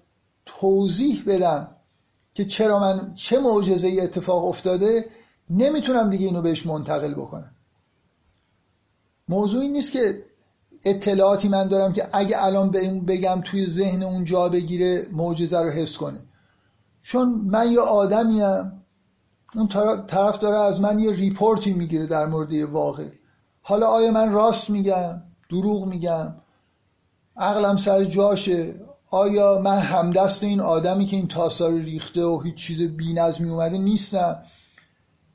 توضیح بدم که چرا من چه معجزه ای اتفاق افتاده نمی‌تونم دیگه اینو بهش منتقل بکنم. موضوعی نیست که اطلاعاتی من دارم که اگه الان به اون بگم توی ذهن اون جا بگیره معجزه رو حس کنه. چون من یه آدمیم اون طرف داره از من یه report ی می‌گیره در مورد یه واقع. حالا آیا من راست میگم؟ دروغ میگم؟ عقلم سر جاشه. آیا من همدست این آدمی که این تاسا رو ریخته و هیچ چیز بی‌نظمی اومده نیستم؟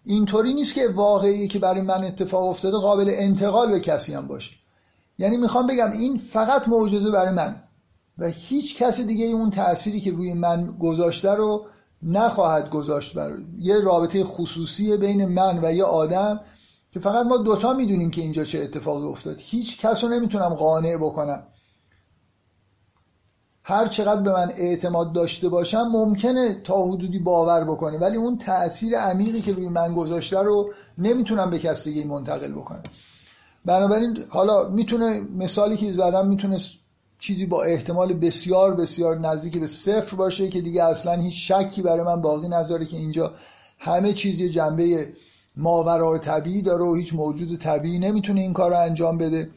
اینطوری نیست که واقعی که برای من اتفاق افتاده قابل انتقال به کسی هم باشه. یعنی می‌خوام بگم این فقط معجزه برای من و هیچ کس دیگه اون تأثیری که روی من گذاشته رو نخواهد گذاشت بر یه رابطه خصوصی بین من و یه آدم که فقط ما دوتا می‌دونیم که اینجا چه اتفاقی افتاد. هیچ کس رو نمی‌تونم قانع بکنم. هر چقدر به من اعتماد داشته باشم ممکنه تا حدودی باور بکنه. ولی اون تأثیر عمیقی که روی من گذاشته رو نمی‌تونم به کسی دیگه منتقل بکنم. بنابراین حالا می‌تونه مثالی که زدم می‌تونه چیزی با احتمال بسیار بسیار نزدیک به صفر باشه که دیگه اصلا هیچ شکی برای من باقی نذاره که اینجا همه چیزی جنبه ماورای طبیعی داره و هیچ موجود طبیعی نمی‌تونه این کار رو انجام بده.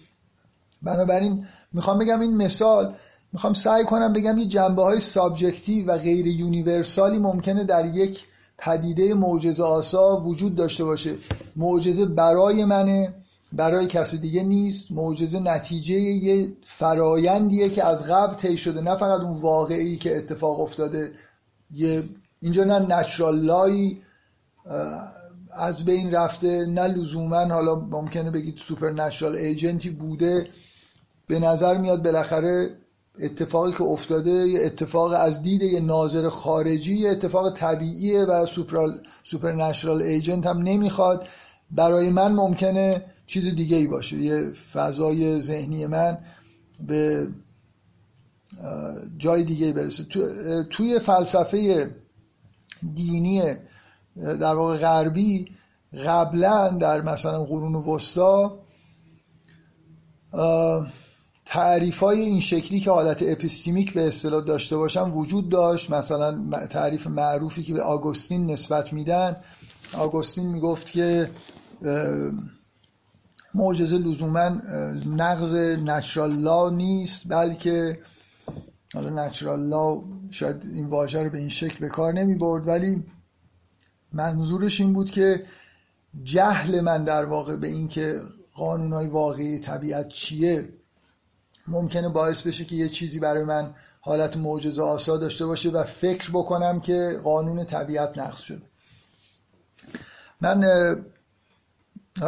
بنابراین می‌خوام بگم این مثال می‌خوام سعی کنم بگم یه جنبه های subjective و غیر universal ی ممکنه در یک پدیده معجزه آسا وجود داشته باشه. معجزه برای منه برای کسی دیگه نیست. معجزه نتیجه یه فرایندیه که از قبل طی شده. نه فقط اون واقعی که اتفاق افتاده. یه اینجا نه نچرال لای از بین رفته نه لزوما حالا ممکنه بگید سوپر نچرال ایجنتی بوده. به نظر میاد بالاخره اتفاقی که افتاده یه اتفاق از دید یه ناظر خارجی یه اتفاق طبیعیه و سوپر supernatural agent هم نمی‌خواد. برای من ممکنه چیز دیگه ای باشه. یه فضای ذهنی من به جای دیگه برسه. تو، توی فلسفه دینی در واقع غربی قبلا در مثلا قرون وسطا تعریف های این شکلی که حالت epistemic به اصطلاح داشته باشن وجود داشت. مثلا تعریف معروفی که به آگوستین نسبت میدن. آگوستین می‌گفت که معجزه لزوما نقض نچرال لا نیست بلکه حالا نچرال لا شاید این واژه رو به این شکل به کار نمی برد ولی منظورش این بود که جهل من در واقع به اینکه قانونهای واقعی طبیعت چیه ممکنه باعث بشه که یه چیزی برای من حالت معجزه آسا داشته باشه و فکر بکنم که قانون طبیعت نقض شده. من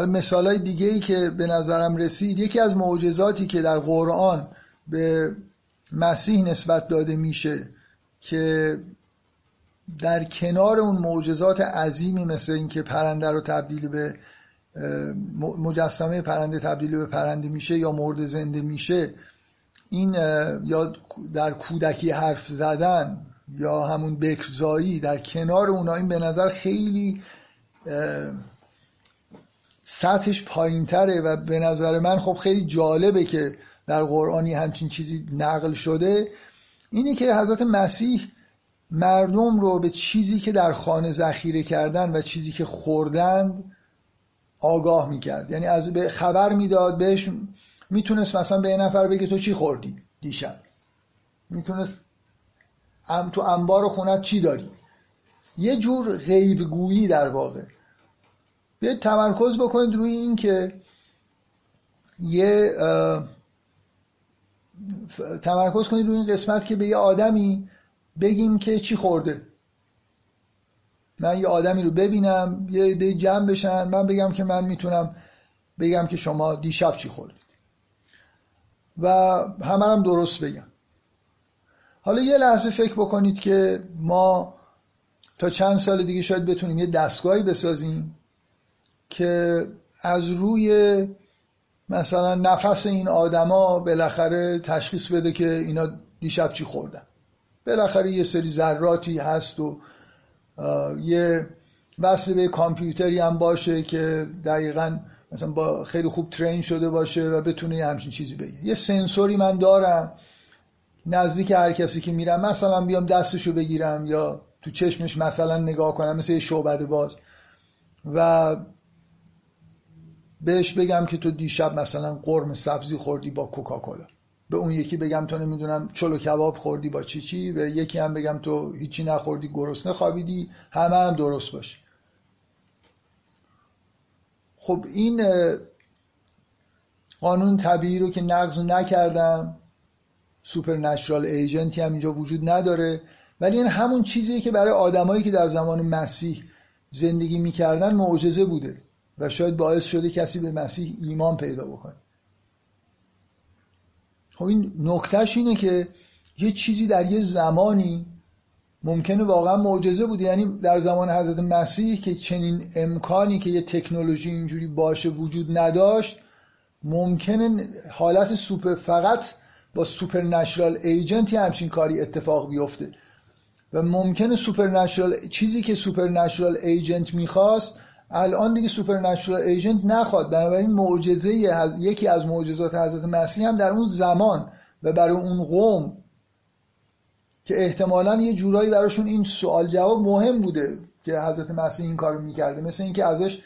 مثال های دیگه ای که به نظرم رسید یکی از معجزاتی که در قرآن به مسیح نسبت داده میشه که در کنار اون معجزات عظیمی مثل اینکه پرنده رو تبدیل به مجسمه پرنده تبدیل به پرنده میشه یا مرد زنده میشه این یا در کودکی حرف زدن یا همون بکرزایی در کنار اونا این به نظر خیلی سطحش پایین تره و به نظر من خب خیلی جالبه که در قرآنی همچین چیزی نقل شده. اینی که حضرت مسیح مردم رو به چیزی که در خانه ذخیره کردن و چیزی که خوردند آگاه می‌کرد. یعنی از به خبر می‌داد بهش می‌تونست مثلا به یه نفر بگه تو چی خوردی دیشب؟ می‌تونست ام تو انبار خونت چی داری؟ یه جور غیبگویی در واقع. بیاید تمرکز بکنید روی این که یه تمرکز کنید روی این قسمت که به یه آدمی بگیم که چی خورده. من یه آدمی رو ببینم یه عده جمع بشن من بگم که من می‌تونم بگم که شما دیشب چی خوردید. و همه هم درست بگم. حالا یه لحظه فکر بکنید که ما تا چند سال دیگه شاید بتونیم یه دستگاهی بسازیم که از روی مثلا نفس این آدما بالاخره تشخیص بده که اینا دیشب چی خوردن. بالاخره یه سری ذراتی هست و یه وصل به کامپیوتری هم باشه که دقیقا مثلا با خیلی خوب ترین شده باشه و بتونه یه همچین چیزی بگه. یه سنسوری من دارم نزدیک هر کسی که میرم مثلا بیام دستشو بگیرم یا تو چشمش مثلا نگاه کنم مثل یه شعبده باز. و بهش بگم که تو دیشب مثلا قرم سبزی خوردی با کوکاکولا. به اون یکی بگم تو نمی‌دونم چلو کباب خوردی با چی چی به یکی هم بگم تو هیچی نخوردی گرسنه خوابیدی همه هم درست باشه. خب این قانون طبیعی رو که نقض نکردم سوپر نچرال ایجنتی هم اینجا وجود نداره ولی این همون چیزیه که برای آدمایی که در زمان مسیح زندگی می‌کردن معجزه بوده و شاید باعث شده کسی به مسیح ایمان پیدا بکنه. خب این نکتهش اینه که یه چیزی در یه زمانی ممکنه واقعا معجزه بوده یعنی در زمان حضرت مسیح که چنین امکانی که یه تکنولوژی اینجوری باشه وجود نداشت ممکنه حالت سوپر فقط با supernatural agent ی همچین کاری اتفاق بیفته. و ممکنه سوپر چیزی که supernatural agent می‌خواست الان دیگه supernatural agent نخواد. بنابراین معجزه یکی از معجزات حضرت مسیح هم در اون زمان و برای اون قوم که احتمالا یه جورایی براشون این سوال جواب مهم بوده که حضرت مسیح این کارو می‌کرده. مثل اینکه ازش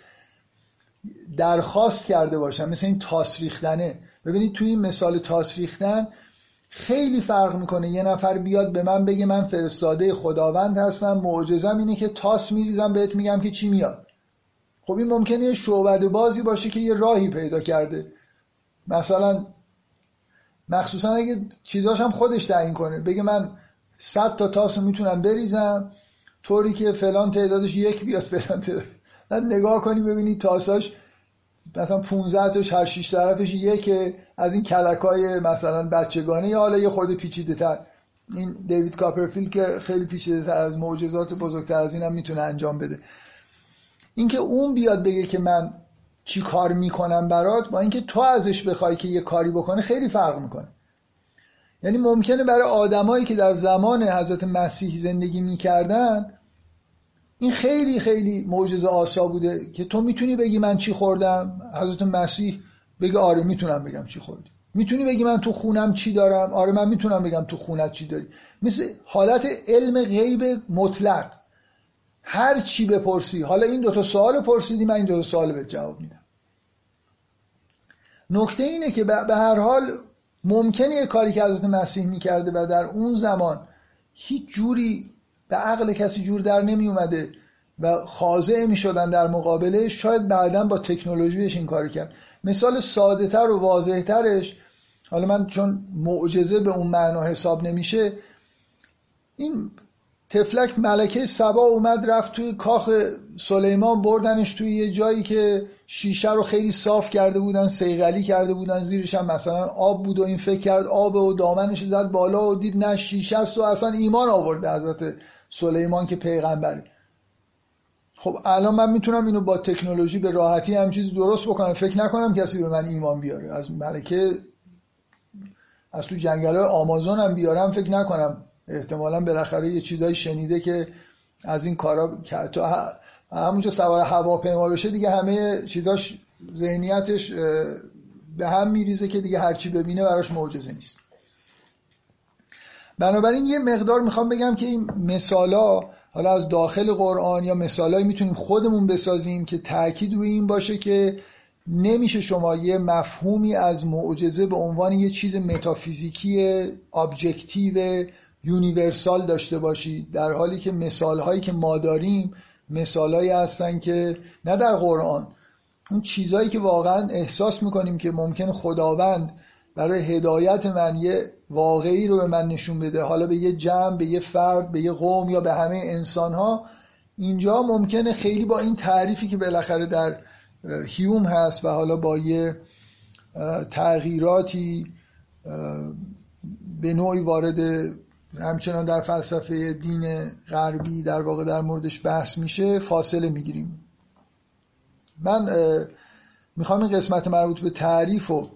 درخواست کرده باشن مثل این تاس ریختنه. ببینید توی این مثال تاس ریختن خیلی فرق می‌کنه. یه نفر بیاد به من بگه من فرستاده خداوند هستم معجزم اینه که تاس میریزم بهت میگم که چی میاد. خب این ممکنه یه شعبد بازی باشه که یه راهی پیدا کرده. مثلا مخصوصا اگه چیزاش خودش تعیین کنه. بگه من صد تا تاس می‌تونم بریزم. طوری که فلان تعدادش یک بیاد فلان تعداد. بعد نگاه کنی ببینی تاساش مثلا 15 تاش هر شیش طرفش یکه. از این کلکای مثلا بچگانه یا حالا یه خورده پیچیده تر. این دیوید کاپرفیلد که خیلی پیچیده تر از معجزات بزرگتر از اینم می‌تونه انجام بده. اینکه اون بیاد بگه که من چی کار می‌کنم برات با اینکه تو ازش بخوای که یه کاری بکنه خیلی فرق می‌کنه. یعنی ممکنه برای آدمایی که در زمان حضرت مسیح زندگی می‌کردن این خیلی خیلی معجزه آسا بوده که تو می‌تونی بگی من چی خوردم؟ حضرت مسیح بگه آره می‌تونم بگم چی خوردی. می‌تونی بگی من تو خونم چی دارم؟ آره من می‌تونم بگم تو خونت چی داری. مثل حالت علم غیب مطلق. هر چی بپرسی. حالا این دوتا سوال پرسیدی من این دوتا سوال به جواب میدم. نکته اینه که به هر حال ممکنه یه کاری که حضرت مسیح می‌کرده و در اون زمان هیچ جوری به عقل کسی جور در نمی اومده و خاضع می شدن در مقابله شاید بعدا با تکنولوژیش این کاری کرد. مثال ساده تر و واضح ترش حالا من چون معجزه به اون معنا حساب نمیشه این تفلک ملکه سبا اومد رفت توی کاخ سلیمان بردنش توی یه جایی که شیشه رو خیلی صاف کرده بودن سیغلی کرده بودن زیرش هم مثلا آب بود و این فکر کرد آب و دامنش زد بالا و دید نه شیشه است و اصلا ایمان آورده حضرت سلیمان که پیغمبره. خب الان من می‌تونم اینو با تکنولوژی به راحتی هم چیزی درست بکنم. فکر نکنم کسی به من ایمان بیاره. از ملکه از تو جنگل آمازون هم بیارم فکر نکنم احتمالا بالاخره یه چیزایی شنیده که از این کارا تو همونجا سوار هواپیما بشه دیگه همه چیزاش ذهنیتش به هم میریزه که دیگه هرچی ببینه براش معجزه نیست. بنابراین یه مقدار می‌خوام بگم که این مثالا حالا از داخل قرآن یا مثالایی می‌تونیم خودمون بسازیم که تاکید روی این باشه که نمیشه شما یه مفهومی از معجزه به عنوان یه چیز متافیزیکی objective universal داشته باشید در حالی که مثال هایی که ما داریم مثال هایی هستن که نه در قرآن. اون چیزهایی که واقعا احساس می‌کنیم که ممکنه خداوند برای هدایت من یه واقعی رو به من نشون بده حالا به یه جمع به یه فرد به یه قوم یا به همه انسان ها اینجا ممکنه خیلی با این تعریفی که بالاخره در هیوم هست و حالا با یه تغییراتی به نوعی وارد همچنان در فلسفه دین غربی در واقع در موردش بحث میشه فاصله می‌گیریم. من می‌خوام این قسمت مربوط به تعریف و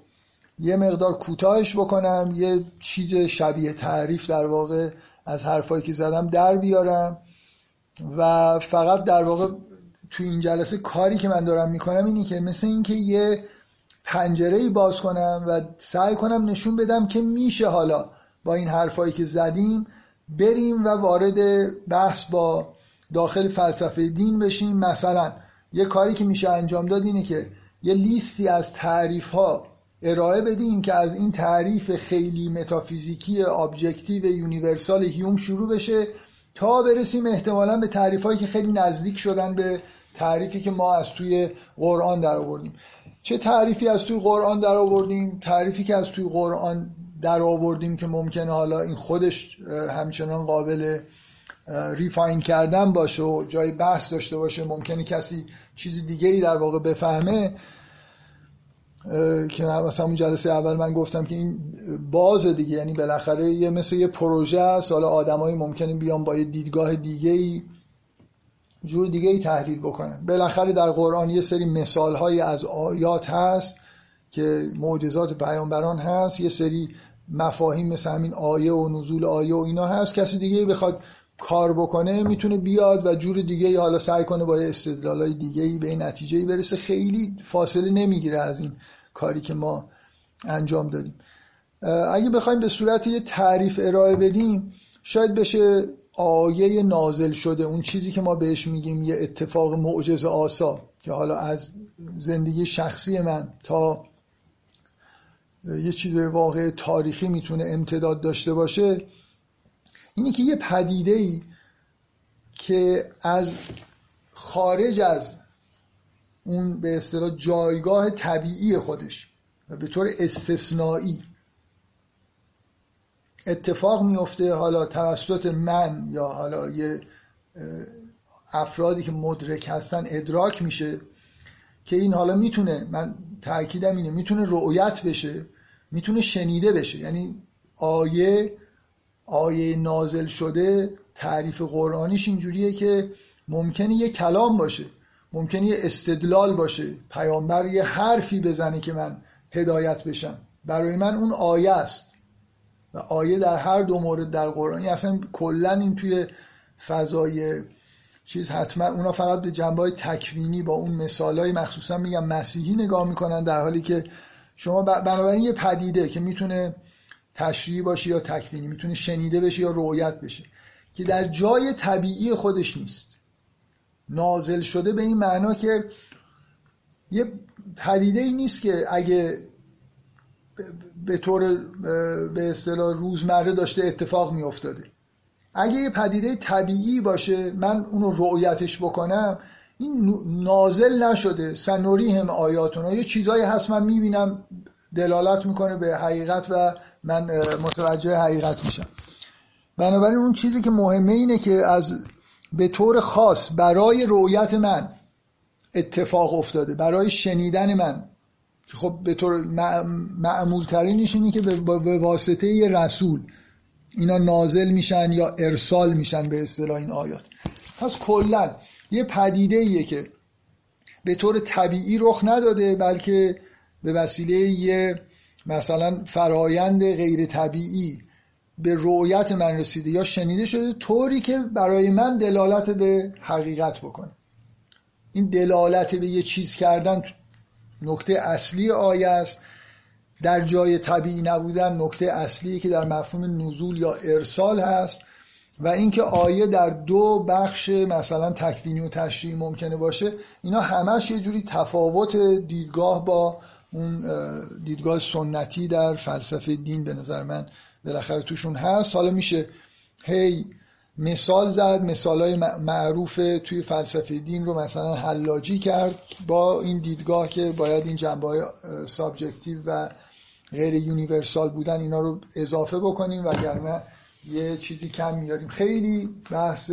یه مقدار کوتاهش بکنم یه چیز شبیه تعریف در واقع از حرفایی که زدم در بیارم و فقط در واقع توی این جلسه کاری که من دارم می‌کنم اینی که مثل اینکه یه پنجره باز کنم و سعی کنم نشون بدم که میشه حالا با این حرفایی که زدیم بریم و وارد بحث با داخل فلسفه دین بشیم. مثلا یه کاری که میشه انجام داد اینه که یه لیستی از تعریف ها ارائه بدیم که از این تعریف خیلی متافیزیکی objective universal هیوم شروع بشه تا برسیم احتمالا به تعریف هایی که خیلی نزدیک شدن به تعریفی که ما از توی قرآن در آوردیم چه تعریفی از توی قرآن در آوردیم تعریفی که از توی قرآن در آوردیم که ممکنه حالا این خودش همچنان قابل ریفاین کردن باشه و جای بحث داشته باشه ممکنه کسی چیز دیگه ای در واقع بفهمه. که مثلا اون جلسه اول من گفتم که این باز دیگه یعنی بالاخره یه مثل یه پروژه است. حالا آدمایی ممکنه بیان با یه دیدگاه دیگه ای جور دیگه ای تحلیل بکنن. بالاخره در قرآن یه سری مثال های از آیات هست که معجزات پیامبران هست. یه سری مفاهیم مثل همین آیه و نزول آیه و اینا هست کسی دیگه بخواد کار بکنه می‌تونه بیاد و جور دیگه حالا سعی کنه با استدلال دیگه ای به نتیجه ای برسه. خیلی فاصله نمی‌گیره از این کاری که ما انجام دادیم. اگه بخوایم به صورت یه تعریف ارائه بدیم شاید بشه آیه نازل شده اون چیزی که ما بهش میگیم یه اتفاق معجز آسا که حالا از زندگی شخصی من تا یه چیز واقع تاریخی می‌تونه امتداد داشته باشه اینی که یه پدیده ای که از خارج از اون به اصطلاح جایگاه طبیعی خودش و به طور استثنایی اتفاق میفته حالا توسط من یا حالا یه افرادی که مدرک هستن ادراک میشه که این حالا می‌تونه من تاکیدم اینه می‌تونه رؤیت بشه. می‌تونه شنیده بشه. یعنی آیه آیه نازل شده تعریف قرآنیش اینجوریه که ممکنه یه کلام باشه ممکنه یه استدلال باشه پیامبر یه حرفی بزنه که من هدایت بشم. برای من اون آیه است. و آیه در هر دو مورد در قرآن. اصلا کلا این توی فضای چیز حتما اونا فقط به جنبه های تکوینی با اون مثال های مخصوصا میگم مسیحی نگاه می‌کنن در حالی که شما بنابراین یه پدیده که می‌تونه تشریعی باشه یا تکوینی می‌تونه شنیده بشه یا رویت بشه که در جای طبیعی خودش نیست. نازل شده به این معنا که یه پدیده ای نیست که اگه به طور به اصطلاح روزمره داشته اتفاق میافتاده. اگه یه پدیده طبیعی باشه من اونو رؤیتش بکنم این نازل نشده سنوری هم آیاتون یه چیزایی هست من می‌بینم دلالت می‌کنه به حقیقت و من متوجه حقیقت میشم. بنابراین اون چیزی که مهمه اینه که از به طور خاص برای رویت من اتفاق افتاده برای شنیدن من. خب به طور معمول ترینش اینه که به واسطه یه رسول. اینا نازل میشن یا ارسال میشن به اصطلاح این آیات. پس کلا یه پدیده ایه که به طور طبیعی رخ نداده بلکه به وسیله یه مثلا فرایند غیر طبیعی به رویت من رسیده یا شنیده شده طوری که برای من دلالت به حقیقت بکنه. این دلالت به یه چیز کردن نکته اصلی آیه است. در جای طبیعی نبودن نکته اصلی که در مفهوم نزول یا ارسال هست. و اینکه آیه در دو بخش مثلا تکوینی و تشریعی ممکنه باشه اینا همش یه جوری تفاوت دیدگاه با اون دیدگاه سنتی در فلسفه دین به نظر من بالاخره توشون هست. حالا میشه هی مثال زد مثال های معروف توی فلسفه دین رو مثلا حلاجی کرد با این دیدگاه که باید این جنبه های subjective و غیر universal بودن اینا رو اضافه بکنیم وگرنه یه چیزی کم میاریم. خیلی بحث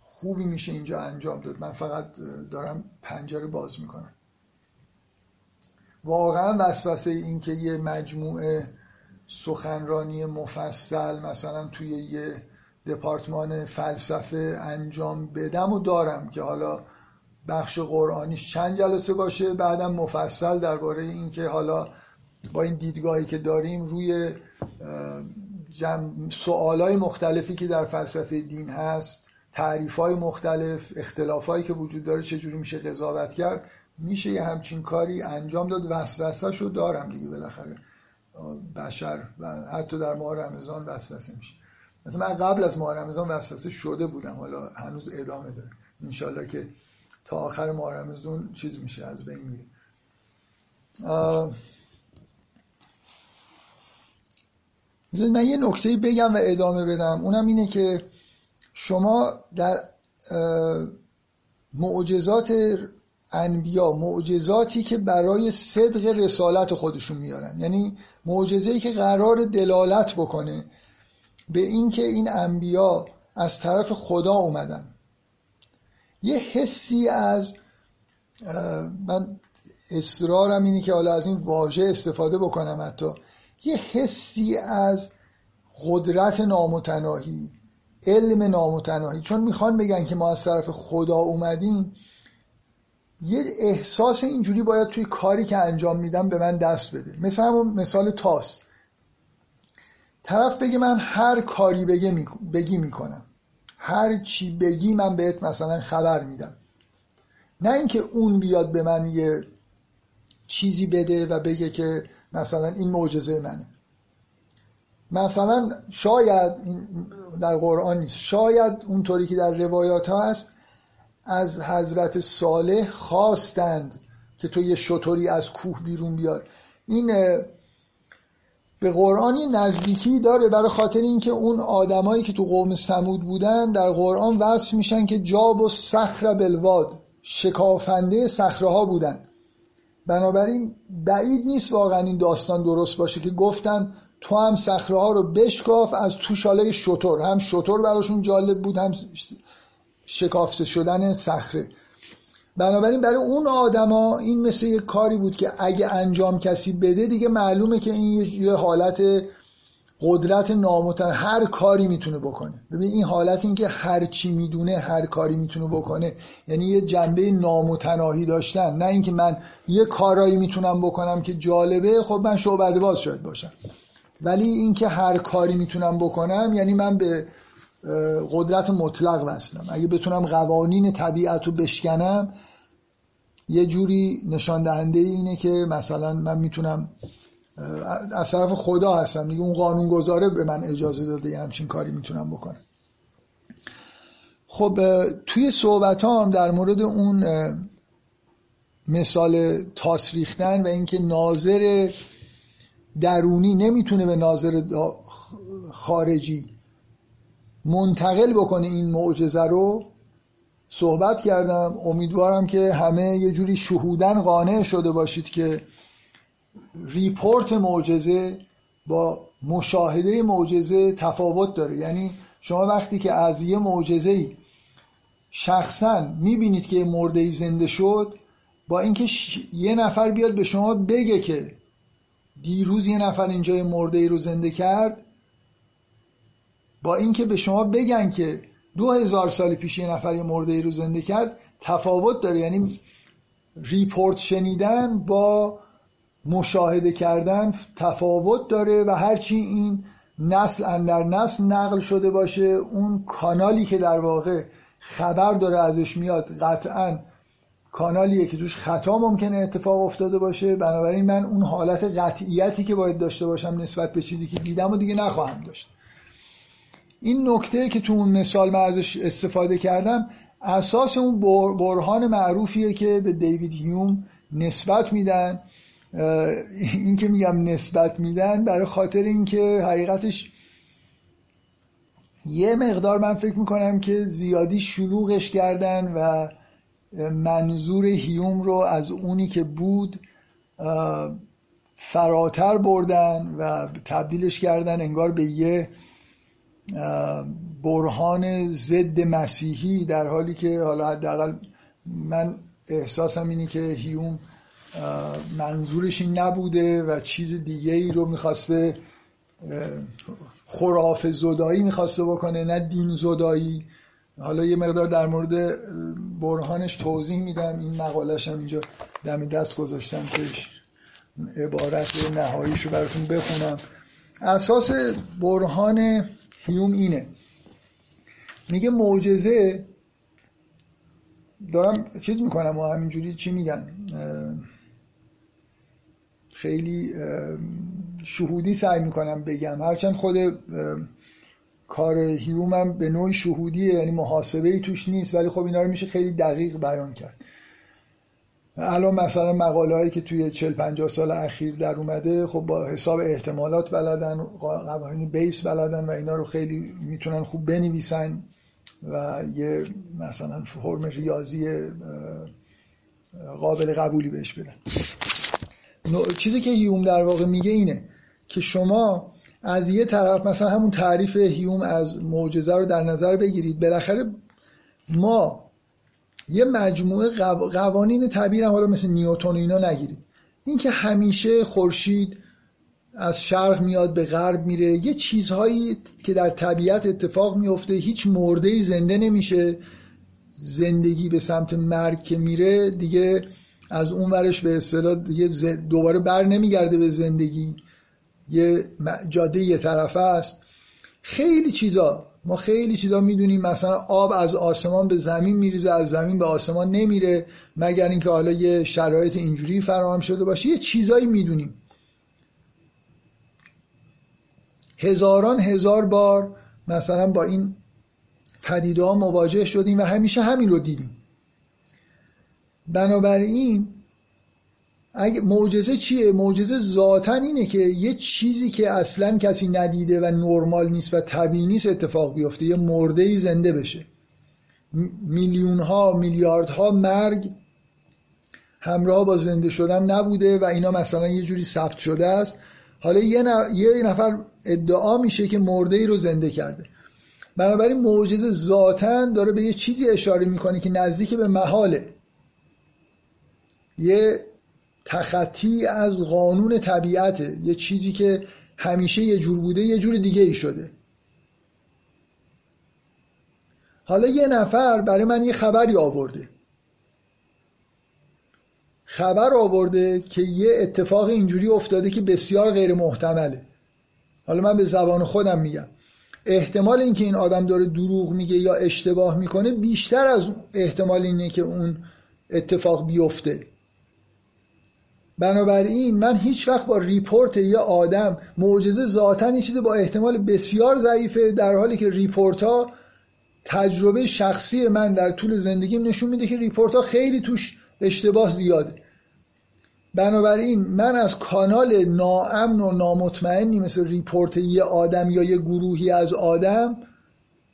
خوبی میشه اینجا انجام داد. من فقط دارم پنجره باز می‌کنم. واقعا وسوسه این که یه مجموعه سخنرانی مفصل مثلا توی یه دپارتمان فلسفه انجام بدم و دارم که حالا بخش قرآنیش چند جلسه باشه بعدم مفصل درباره اینکه حالا با این دیدگاهی که داریم روی سوالای مختلفی که در فلسفه دین هست تعریف های مختلف اختلاف که وجود داره چجوری میشه قضاوت کرد میشه یه همچین کاری انجام داد. وسوسه شو دارم دیگه بالاخره. بشر و حتی در ماه رمضان وسوسه میشه. مثلا من قبل از ماه رمضان وسوسه شده بودم. حالا هنوز ادامه داره. انشالله که تا آخر ماه رمضان چیز میشه از بین میره. من یه نکته بگم و ادامه بدم. اونم اینه که شما در معجزات انبیا معجزاتی که برای صدق رسالت خودشون میارن. یعنی معجزه‌ای که قرار دلالت بکنه به اینکه این انبیا از طرف خدا اومدن. یه حسی از من اصرارم اینه که حالا از این واژه استفاده بکنم حتی. یه حسی از قدرت نامتناهی علم نامتناهی. چون می‌خوان بگن که ما از طرف خدا اومدیم یه احساس اینجوری باید توی کاری که انجام میدم به من دست بده. مثل همون مثال تاس. طرف بگه من هر کاری بگه بگی می‌کنم. هر چی بگی من بهت مثلا خبر میدم. نه اینکه اون بیاد به من یه چیزی بده و بگه که مثلا این معجزه منه. مثلا شاید در قرآن نیست. شاید اونطوری که در روایات ها هست از حضرت صالح خواستند که تو یه شطوری از کوه بیرون بیار. این به قرآنی نزدیکی داره برای خاطر اینکه اون آدمایی که تو قوم سمود بودن در قرآن وصف میشن که جاب و صخر بلواد شکافنده صخره ها بودن. بنابراین بعید نیست واقعا این داستان درست باشه که گفتن تو هم صخره ها رو بشکاف از توشاله شطور هم شطور براشون جالب بود هم شکافته شدن صخره. بنابراین برای اون آدما این مثل یه کاری بود که اگه انجام کسی بده دیگه معلومه که این یه حالت قدرت نامتن هر کاری می‌تونه بکنه. ببین این حالت این که هر چی می‌دونه هر کاری می‌تونه بکنه. یعنی یه جنبه نامتناهی داشتن. نه اینکه من یه کارایی می‌تونم بکنم که جالبه خب من شعبده باز شاید باشم. ولی اینکه هر کاری می‌تونم بکنم یعنی من به قدرت مطلق وصلم اگه بتونم قوانین طبیعت رو بشکنم یه جوری نشان دهنده اینه که مثلا من می‌تونم از طرف خدا هستم. دیگه اون قانون گذاره به من اجازه داده یه همچین کاری می‌تونم بکنم. خب توی صحبت هم در مورد اون مثال تاس ریختن و اینکه ناظر درونی نمی‌تونه به ناظر خارجی منتقل بکنه این معجزه رو صحبت کردم. امیدوارم که همه یه جوری شهودن قانع شده باشید که ریپورت معجزه با مشاهده معجزه تفاوت داره. یعنی شما وقتی که از یه معجزه شخصا می‌بینید که مرده زنده شد با اینکه یه نفر بیاد به شما بگه که دیروز یه نفر اینجا مرده رو زنده کرد با اینکه به شما بگن که دو هزار سال پیش یه نفر یه مرده رو زنده کرد تفاوت داره. یعنی ریپورت شنیدن با مشاهده کردن تفاوت داره و هرچی این نسل اندر نسل نقل شده باشه اون کانالی که در واقع خبر داره ازش میاد قطعا کانالیه که توش خطا ممکنه اتفاق افتاده باشه. بنابراین من اون حالت قطعیتی که باید داشته باشم نسبت به چیزی که دیدم و دیگه نخواهم داشت. این نکته که تو اون مثال من ازش استفاده کردم اساس اون برهان معروفیه که به دیوید هیوم نسبت میدن این که میگم نسبت میدن برای خاطر اینکه حقیقتش یه مقدار من فکر می‌کنم که زیادی شلوغش کردن و منظور هیوم رو از اونی که بود فراتر بردن و تبدیلش کردن انگار به یه برهان ضد مسیحی در حالی که حالا حداقل من احساسم اینه که هیوم منظورش این نبوده و چیز دیگه ای رو می‌خواسته خراف زدایی می‌خواسته بکنه نه دین زدایی. حالا یه مقدار در مورد برهانش توضیح میدم. این مقالش هم اینجا دم دست گذاشتم که عبارت نهاییش رو براتون بخونم. اساس برهان هیوم اینه. میگه معجزه دارم چیز می‌کنم و همینجوری چی میگن؟ خیلی شهودی سعی می‌کنم بگم. هرچند خود کار هیومم به نوع شهودیه یعنی محاسبه ای توش نیست ولی خب اینا رو میشه خیلی دقیق بیان کرد. الان مثلا مقاله هایی که توی 40 50 سال اخیر در اومده خب با حساب احتمالات بلدن قوانین بیس بلدن و اینا رو خیلی می‌تونن خوب بنویسن و یه مثلا فرم ریاضی قابل قبولی بهش بدن. چیزی که هیوم در واقع میگه اینه که شما از یه طرف مثلا همون تعریف هیوم از معجزه رو در نظر بگیرید بالاخره ما یه مجموعه قوانین طبیعی هم مثل نیوتون و اینا نگیرید اینکه همیشه خورشید از شرق میاد به غرب میره یه چیزهایی که در طبیعت اتفاق میفته هیچ مرده زنده نمیشه. زندگی به سمت مرگ میره دیگه از اون ورش به اصطلاح دوباره بر نمیگرده به زندگی. یه جاده یه طرفه است. خیلی چیزا. ما خیلی چیزا می‌دونیم. مثلا آب از آسمان به زمین میریزه از زمین به آسمان نمیره مگر اینکه حالا یه شرایط اینجوری فراهم شده باشه. یه چیزایی می‌دونیم. هزاران هزار بار مثلا با این پدیده ها مواجه شدیم و همیشه همین رو دیدیم. بنابراین اگه معجزه چیه؟ معجزه ذاتا اینه که یه چیزی که اصلا کسی ندیده و نرمال نیست و طبیعی نیست اتفاق بیفته یه مرده زنده بشه. میلیون ها میلیارد ها مرگ همراه با زنده شدن نبوده و اینا مثلا یه جوری ثبت شده است. حالا یه, نفر ادعا میشه که مرده ای رو زنده کرده. بنابراین معجزه ذاتا داره به یه چیزی اشاره می‌کنه که نزدیک به محاله. یه تخطی از قانون طبیعته. یه چیزی که همیشه یه جور بوده یه جور دیگه ای شده. حالا یه نفر برای من یه خبری آورده. خبر آورده که یه اتفاق اینجوری افتاده که بسیار غیر محتمله. حالا من به زبان خودم میگم. احتمال اینکه این آدم داره دروغ میگه یا اشتباه می‌کنه بیشتر از احتمال اینه که اون اتفاق بیفته. بنابراین من هیچ وقت با report یه آدم معجزه ذاتا یه با احتمال بسیار ضعیفه در حالی که report ها تجربه شخصی من در طول زندگیم نشون میده که report ها خیلی توش اشتباه زیاده. بنابراین من از کانال ناامن و نامطمئنی مثل ریپورت یه آدم یا یه گروهی از آدم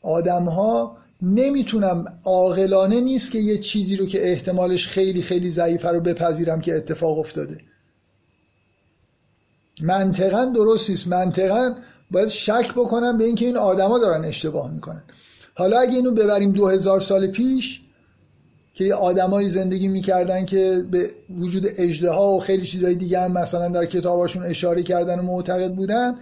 آدم ها نمی‌تونم عاقلانه نیست که یه چیزی رو که احتمالش خیلی خیلی ضعیفه رو بپذیرم که اتفاق افتاده. منطقا درست نیست منطقا باید شک بکنم به اینکه این آدما دارن اشتباه می‌کنن. حالا اگه اینو ببریم دو هزار سال پیش که آدمایی زندگی می‌کردن که به وجود اجده ها و خیلی چیزهای دیگه هم مثلا در کتاباشون اشاره کردن و معتقد بودن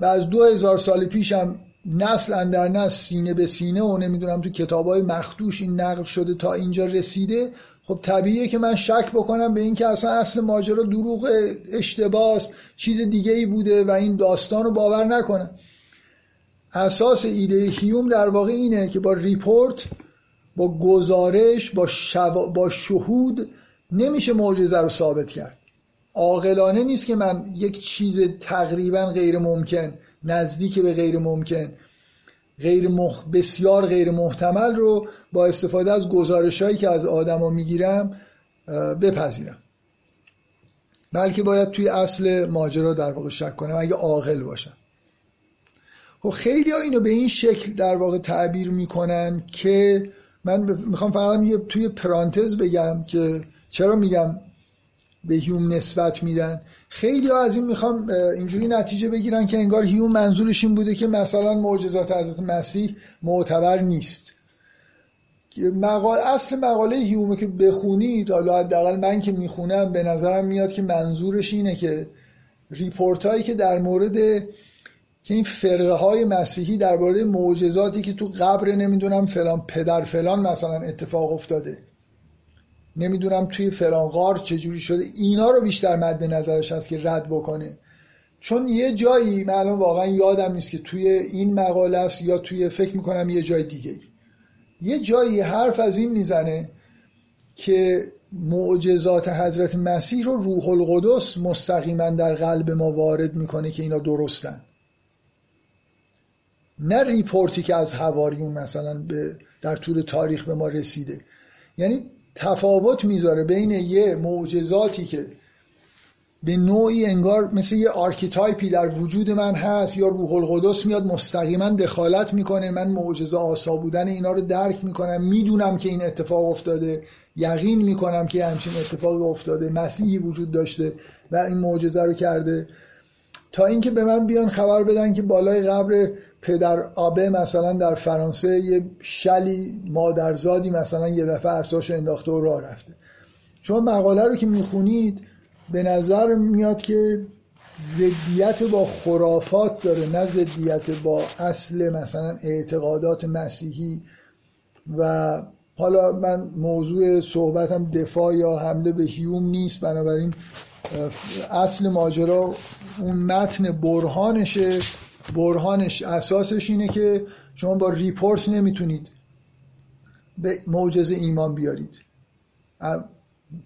و از دو سال پیش هم نسل اندر نسل سینه به سینه و نمی‌دونم تو کتاب های مخدوش این نقل شده تا اینجا رسیده. خب طبیعیه که من شک بکنم به اینکه اصلا اصل ماجرا دروغ اشتباس چیز دیگه ای بوده و این داستان رو باور نکنم اساس ایده هیوم در واقع اینه که با ریپورت با گزارش با, با شهود نمیشه معجزه رو ثابت کرد. عاقلانه نیست که من یک چیز تقریبا غیر ممکن نزدیک به غیر ممکن. غیر مخ... بسیار غیر محتمل رو با استفاده از گزارش هایی که از آدما می‌گیرم بپذیرم. بلکه باید توی اصل ماجرا در واقع شک کنم اگه عاقل باشم. خب خیلی ها اینو به این شکل در واقع تعبیر می‌کنن که من می‌خوام فقط توی پرانتز بگم که چرا میگم به هیوم نسبت میدن. خیلی ها از این می‌خوام اینجوری نتیجه بگیرن که انگار هیوم منظورش این بوده که مثلا معجزات حضرت مسیح معتبر نیست. مقال اصل مقاله هیومه که بخونید حالا حداقل من که می‌خونم به نظرم میاد که منظورش اینه که ریپورت هایی که در مورد که این فرقه های مسیحی درباره معجزاتی که تو قبر نمی‌دونم فلان پدر فلان مثلا اتفاق افتاده. نمی‌دونم توی فلان غار چجوری شده. اینا رو بیشتر مد نظرش هست که رد بکنه. چون یه جایی من الان واقعا یادم نیست که توی این مقاله است یا توی فکر می‌کنم یه جای دیگه یه جایی حرف از این می‌زنه که معجزات حضرت مسیح رو روح القدس مستقیما در قلب ما وارد می‌کنه که اینا درستن. نه report ی که از حواریون مثلا به در طول تاریخ به ما رسیده. یعنی تفاوت می‌ذاره بین یه معجزاتی که به نوعی انگار مثل یه archetype ی در وجود من هست یا روح القدس میاد مستقیما دخالت می‌کنه من معجزه آسا بودن اینا رو درک می‌کنم می‌دونم که این اتفاق افتاده یقین می‌کنم که همچین اتفاقی افتاده مسیحی وجود داشته و این معجزه رو کرده. تا اینکه به من بیان خبر بدن که بالای قبر پدر آبه مثلا در فرانسه یه شلی مادرزادی مثلا یه دفعه اساسش انداخته و راه رفته. چون مقاله رو که می‌خونید به نظر میاد که ضدیت با خرافات داره نه ضدیت با اصل مثلا اعتقادات مسیحی. و حالا من موضوع صحبتم دفاع یا حمله به هیوم نیست بنابراین اصل ماجرا اون متن برهانشه. برهانش اساسش اینه که شما با report نمی‌تونید به معجزه ایمان بیارید.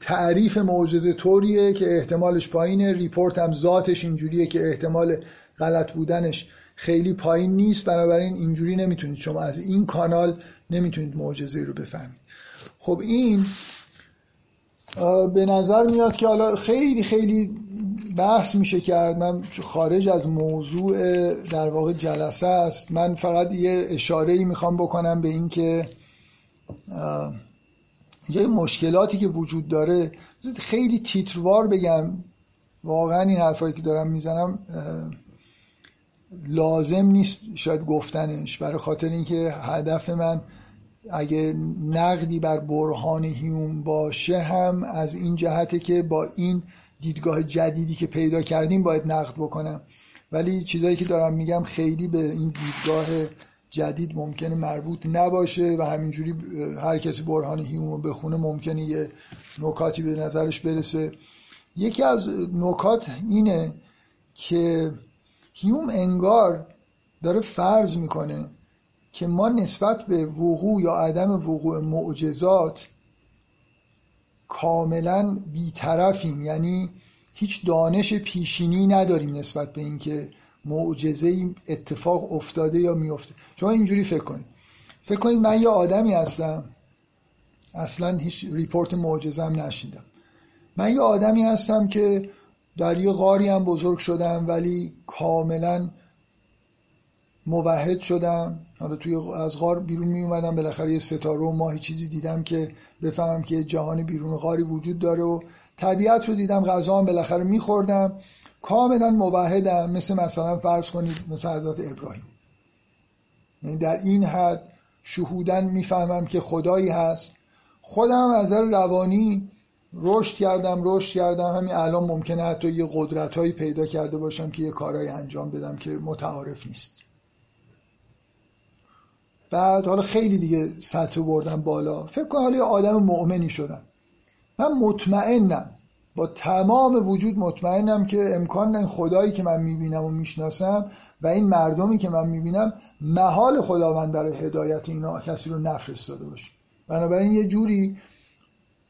تعریف معجزه طوریه که احتمالش پایینه report هم ذاتش اینجوریه که احتمال غلط بودنش خیلی پایین نیست. بنابراین اینجوری نمی‌تونید شما از این کانال نمی‌تونید معجزه رو بفهمید. خب این به نظر میاد که حالا خیلی خیلی بحث میشه کرد. من خارج از موضوع در واقع جلسه است. من فقط یه اشاره ای می‌خوام بکنم به این که اینجا مشکلاتی که وجود داره. خیلی تیتروار بگم. واقعا این حرفایی که دارم می‌زنم لازم نیست شاید گفتنش. برای خاطر اینکه هدف من اگه نقدی بر برهان هیوم باشه هم از این جهته که با این دیدگاه جدیدی که پیدا کردیم باید نقد بکنم. ولی چیزایی که دارم میگم خیلی به این دیدگاه جدید ممکنه مربوط نباشه و همینجوری هر کسی برهان هیوم رو بخونه ممکنه یه نکاتی به نظرش برسه. یکی از نکات اینه که هیوم انگار داره فرض می‌کنه که ما نسبت به وقوع یا عدم وقوع معجزات کاملا بیطرفیم. یعنی هیچ دانش پیشینی نداریم نسبت به اینکه معجزه اتفاق افتاده یا میفته شما اینجوری فکر کنید. فکر کنید من یه آدمی هستم. اصلا هیچ ریپورت معجزه هم نشیدم. من یه آدمی هستم که در یه غاری هم بزرگ شدم ولی کاملا موحد شدم. حالا توی از غار بیرون می اومدم بالاخره یه ستاره و ماهی چیزی دیدم که بفهمم که جهان بیرون غاری وجود داره و طبیعت رو دیدم غذا هم بالاخره میخوردم. کاملا موحدم مثل مثلا فرض کنید مثل حضرت ابراهیم. یعنی در این حد شهودن می‌فهمم که خدایی هست. خودم از نظر روانی رشد کردم رشد کردم. همین الان ممکنه حتی یه قدرت هایی پیدا کرده باشم که یه کارهایی انجام بدم که متعارف نیست. بعد حالا خیلی دیگه سطح بردم بالا. فکر کنم حالا یه آدم مؤمنی شدم من مطمئنم با تمام وجود مطمئنم که امکان این خدایی که من می‌بینم و می‌شناسم و این مردمی که من می‌بینم محال خداوند برای هدایت اینا کسی رو نفرستاده باشه. بنابراین یه جوری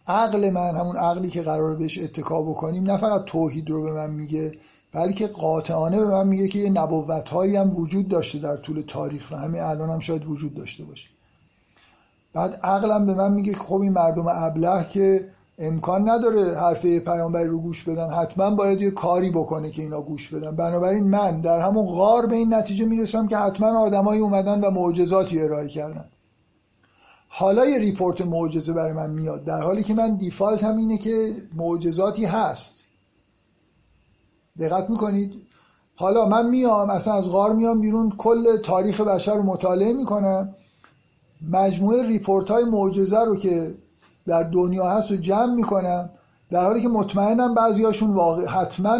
عقل من همون عقلی که قرار بهش اتکا بکنیم نه فقط توحید رو به من میگه بلکه قاطعانه به من میگه که یه نبوت هایی هم وجود داشته در طول تاریخ و همین الان هم شاید وجود داشته باشه. بعد عقلم به من میگه خب این مردم ابله که امکان نداره حرفه پیامبری رو گوش بدن حتما باید یه کاری بکنه که اینا گوش بدن. بنابراین من در همون غار به این نتیجه می‌رسم که حتما آدمایی اومدن و معجزاتی ارائه کردن. حالا یه report معجزه برای من میاد در حالی که من default م اینه که معجزاتی هست. دقت می‌کنید. حالا من میام اصلا از غار میام بیرون کل تاریخ بشر رو مطالعه می‌کنم. مجموعه report های معجزه رو که در دنیا هست رو جمع می‌کنم. در حالی که مطمئنم بعضیاشون واقع حتما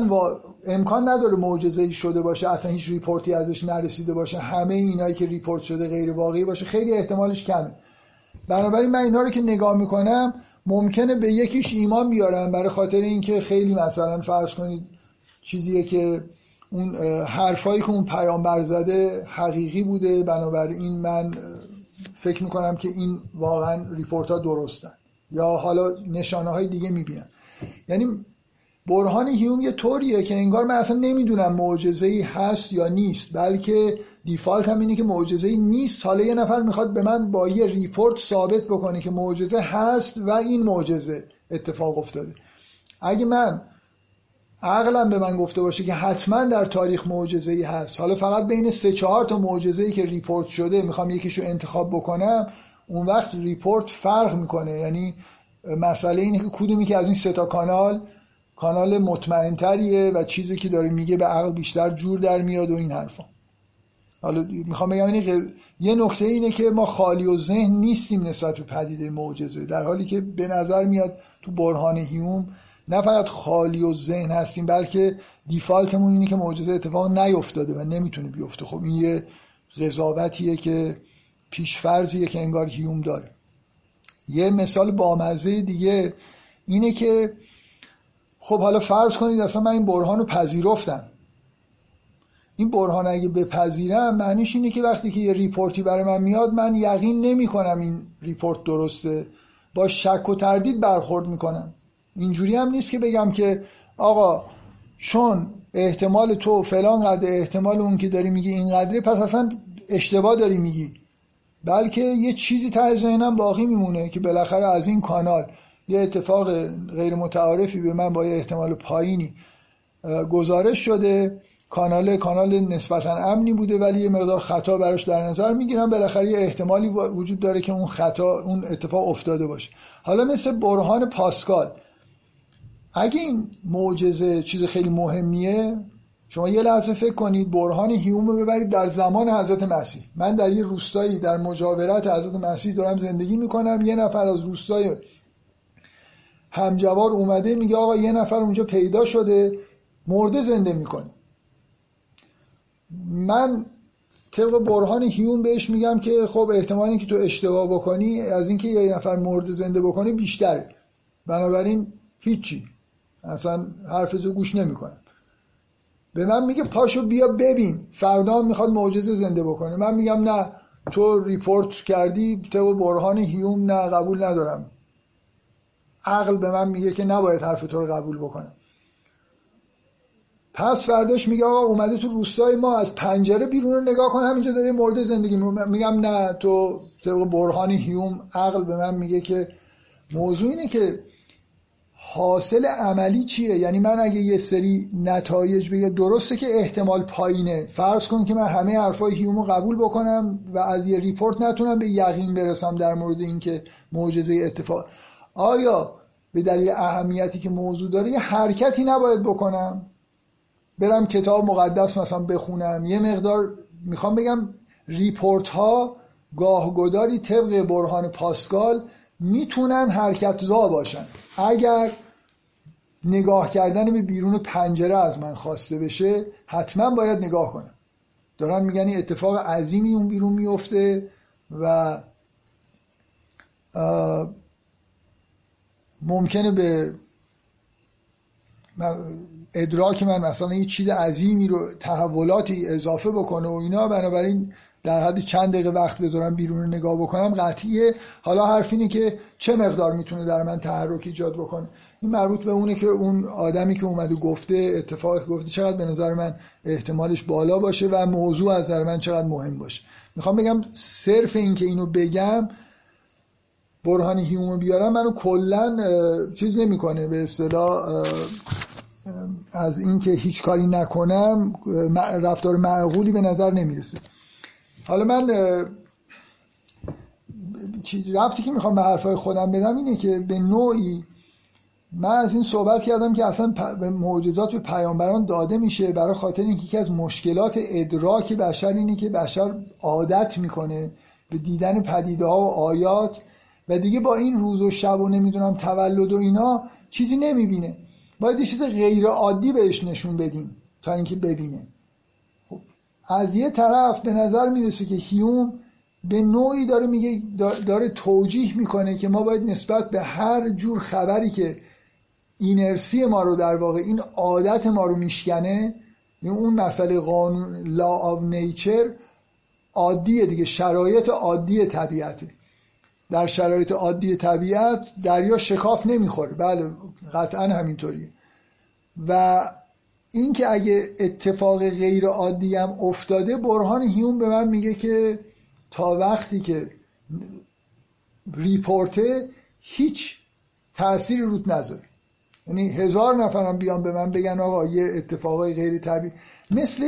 امکان نداره معجزه ای شده باشه اصلا هیچ report ی ازش نرسیده باشه. همه اینایی که report شده غیر واقعی باشه. خیلی احتمالش کمه. بنابراین من اینا رو که نگاه می‌کنم ممکنه به یکیش ایمان بیارم. برای خاطر اینکه خیلی مثلا فرض کنید چیزیه که اون حرفایی که اون پیامبر زده حقیقی بوده. بنابراین من فکر می‌کنم که این واقعا ریپورت ها درستن. یا حالا نشانه های دیگه می‌بینم. یعنی برهان هیوم یه طوریه که انگار من اصلا نمی‌دونم معجزه ای هست یا نیست. بلکه default م اینه که معجزه ای نیست. حالا یه نفر می‌خواد به من با یه report ثابت بکنه که معجزه هست و این معجزه اتفاق افتاده. اگه من عقلم به من گفته باشه که حتما در تاریخ معجزه ای هست. حالا فقط بین سه چهار تا معجزه ای که report شده می‌خوام یکیشو انتخاب بکنم اون وقت report فرق می‌کنه. یعنی مسئله اینه که کدومی که از این سه تا کانال کانال مطمئنتریه و چیزی که داره میگه به عقل بیشتر جور در میاد و این حرفا. حالا می‌خوام بگم اینه یه نکته اینه که ما خالی و ذهن نیستیم نسبت به پدیده معجزه. در حالی که به نظر میاد تو برهان هیوم نه فقط خالی و ذهن هستیم بلکه دیفالتمون اینه که معجزه اتفاق نیفتاده و نمی‌تونه بیفته. خب این یه قضاوتیه که پیشفرزیه که انگار هیوم داره. یه مثال بامزه دیگه اینه که خب حالا فرض کنید اصلا من این برهان رو پذیرفتم. این برهان اگه بپذیرم معنیش اینه که وقتی که یه report ی برای من میاد من یقین نمی کنم این report درسته. با شک و تردید برخورد می‌کنم. اینجوری هم نیست که بگم که آقا چون احتمال تو فلان قدر احتمال اون که داری میگی این قدره پس اصلا اشتباه داری میگی. بلکه یه چیزی ته ذهنم باقی میمونه که بالاخره از این کانال یه اتفاق غیر متعارفی به من با یه احتمال پایینی گزارش شده. کانال کانال نسبتا امنی بوده ولی یه مقدار خطا براش در نظر می‌گیرم. بالاخره یه احتمالی وجود داره که اون خطا اون اتفاق افتاده باشه. حالا مثل برهان پاسکال اگه این معجزه چیز خیلی مهمیه شما یه لحظه فکر کنید برهان هیوم رو ببرید در زمان حضرت مسیح. من در یه روستایی در مجاورت حضرت مسیح دارم زندگی می‌کنم یه نفر از روستای همجوار اومده میگه آقا یه نفر اونجا پیدا شده مرده زنده می‌کنه. من طبق برهان هیوم بهش میگم که خب احتمالی که تو اشتباه بکنی از اینکه یه نفر مرده زنده بکنی بیشتره. بنابراین هیچی. اصلا حرفزو گوش نمی‌کنم به من میگه پاشو بیا ببین. فردا می‌خواد معجزه زنده بکنه. من میگم نه تو ریپورت کردی تو برهان هیوم نه قبول ندارم. عقل به من میگه که نباید حرف تو رو قبول بکنم پس فرداش میگه آقا اومده تو روستای ما از پنجره بیرون رو نگاه کن همینجا داره مورد زندگی میگم نه تو طبق برهان هیوم عقل به من میگه که موضوع اینه که حاصل عملی چیه؟ یعنی من اگه یه سری نتایج بگه درسته که احتمال پایینه. فرض کن که من همه حرفای هیومو قبول بکنم و از یه report نتونم به یقین برسم در مورد اینکه معجزه اتفاق. آیا به دلیل اهمیتی که موضوع داره یه حرکتی نباید بکنم؟ برم کتاب مقدس مثلا بخونم. یه مقدار می‌خوام بگم ریپورت ها گاهگداری طبق برهان پاسکال می‌تونن حرکت زا باشن. اگر نگاه کردن به بیرون پنجره از من خواسته بشه حتما باید نگاه کنم. دارن میگن این اتفاق عظیمی اون بیرون میفته و ممکنه به ادراک من مثلا یه چیز عظیمی رو تحولاتی اضافه بکنه و اینا بنابراین در حد چند دقیقه وقت بذارم بیرون رو نگاه بکنم قطعیه. حالا حرف اینه که چه مقدار می‌تونه در من تحرک ایجاد بکنه؟ این مربوط به اونه که اون آدمی که اومده گفته اتفاقی گفته چقدر به نظر من احتمالش بالا باشه و موضوع از نظر من چقدر مهم باشه. می‌خوام بگم صرف این که اینو بگم برهان هیومو بیارم منو کلا چیز نمی‌کنه. به اصطلاح از اینکه هیچ کاری نکنم رفتار معقولی به نظر نمی‌رسه. حالا من ربطی که می‌خوام به حرفای خودم بدم اینه که به نوعی من از این صحبت کردم که اصلا معجزات به پیامبران داده میشه برای خاطر اینکه یکی از مشکلات ادراک بشر اینه که بشر عادت می‌کنه به دیدن پدیده ها و آیات و دیگه با این روز و شب و نمی‌دونم تولد و اینا چیزی نمی‌بینه. باید یه چیز غیر عادی بهش نشون بدیم تا اینکه ببینه. از یه طرف به نظر می‌رسه که هیوم به نوعی داره میگه داره توجیه می‌کنه که ما باید نسبت به هر جور خبری که اینرسی ما رو در واقع این عادت ما رو میشکنه اون مسئله قانون لا آف نیچر عادیه دیگه شرایط عادی طبیعته. در شرایط عادی طبیعت دریا شکاف نمی‌خوره. بله قطعا همینطوریه. و اینکه اگه اتفاق غیر عادی هم افتاده برهان هیون به من میگه که تا وقتی که ریپورته هیچ تأثیری رود نذاره. یعنی هزار نفرم بیان به من بگن آقا یه اتفاقای غیر طبیعی. مثل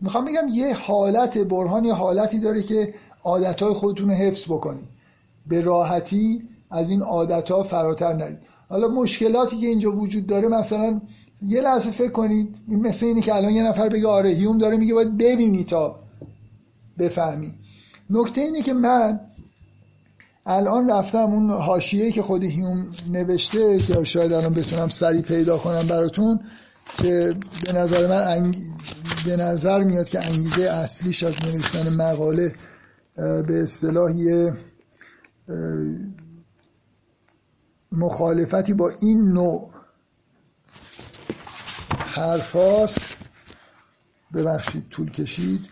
می‌خوام بگم یه حالت برهان یه حالتی داره که عادتهای خودتون رو حفظ بکنید به راحتی از این عادتها فراتر نرید. حالا مشکلاتی که اینجا وجود داره مثلا یه لحظه فکر کنید این مثل اینه که الان یه نفر بگه آره هیوم داره میگه باید ببینی تا بفهمی. نکته اینه که من الان رفتم اون حاشیه که خود هیوم نوشته که شاید الان بتونم سری پیدا کنم براتون که به نظر من انگ... به نظر میاد که انگیزه اصلیش از نوشتن مقاله به اصطلاحی مخالفتی با این نوع حرفاست ببخشید طول کشید.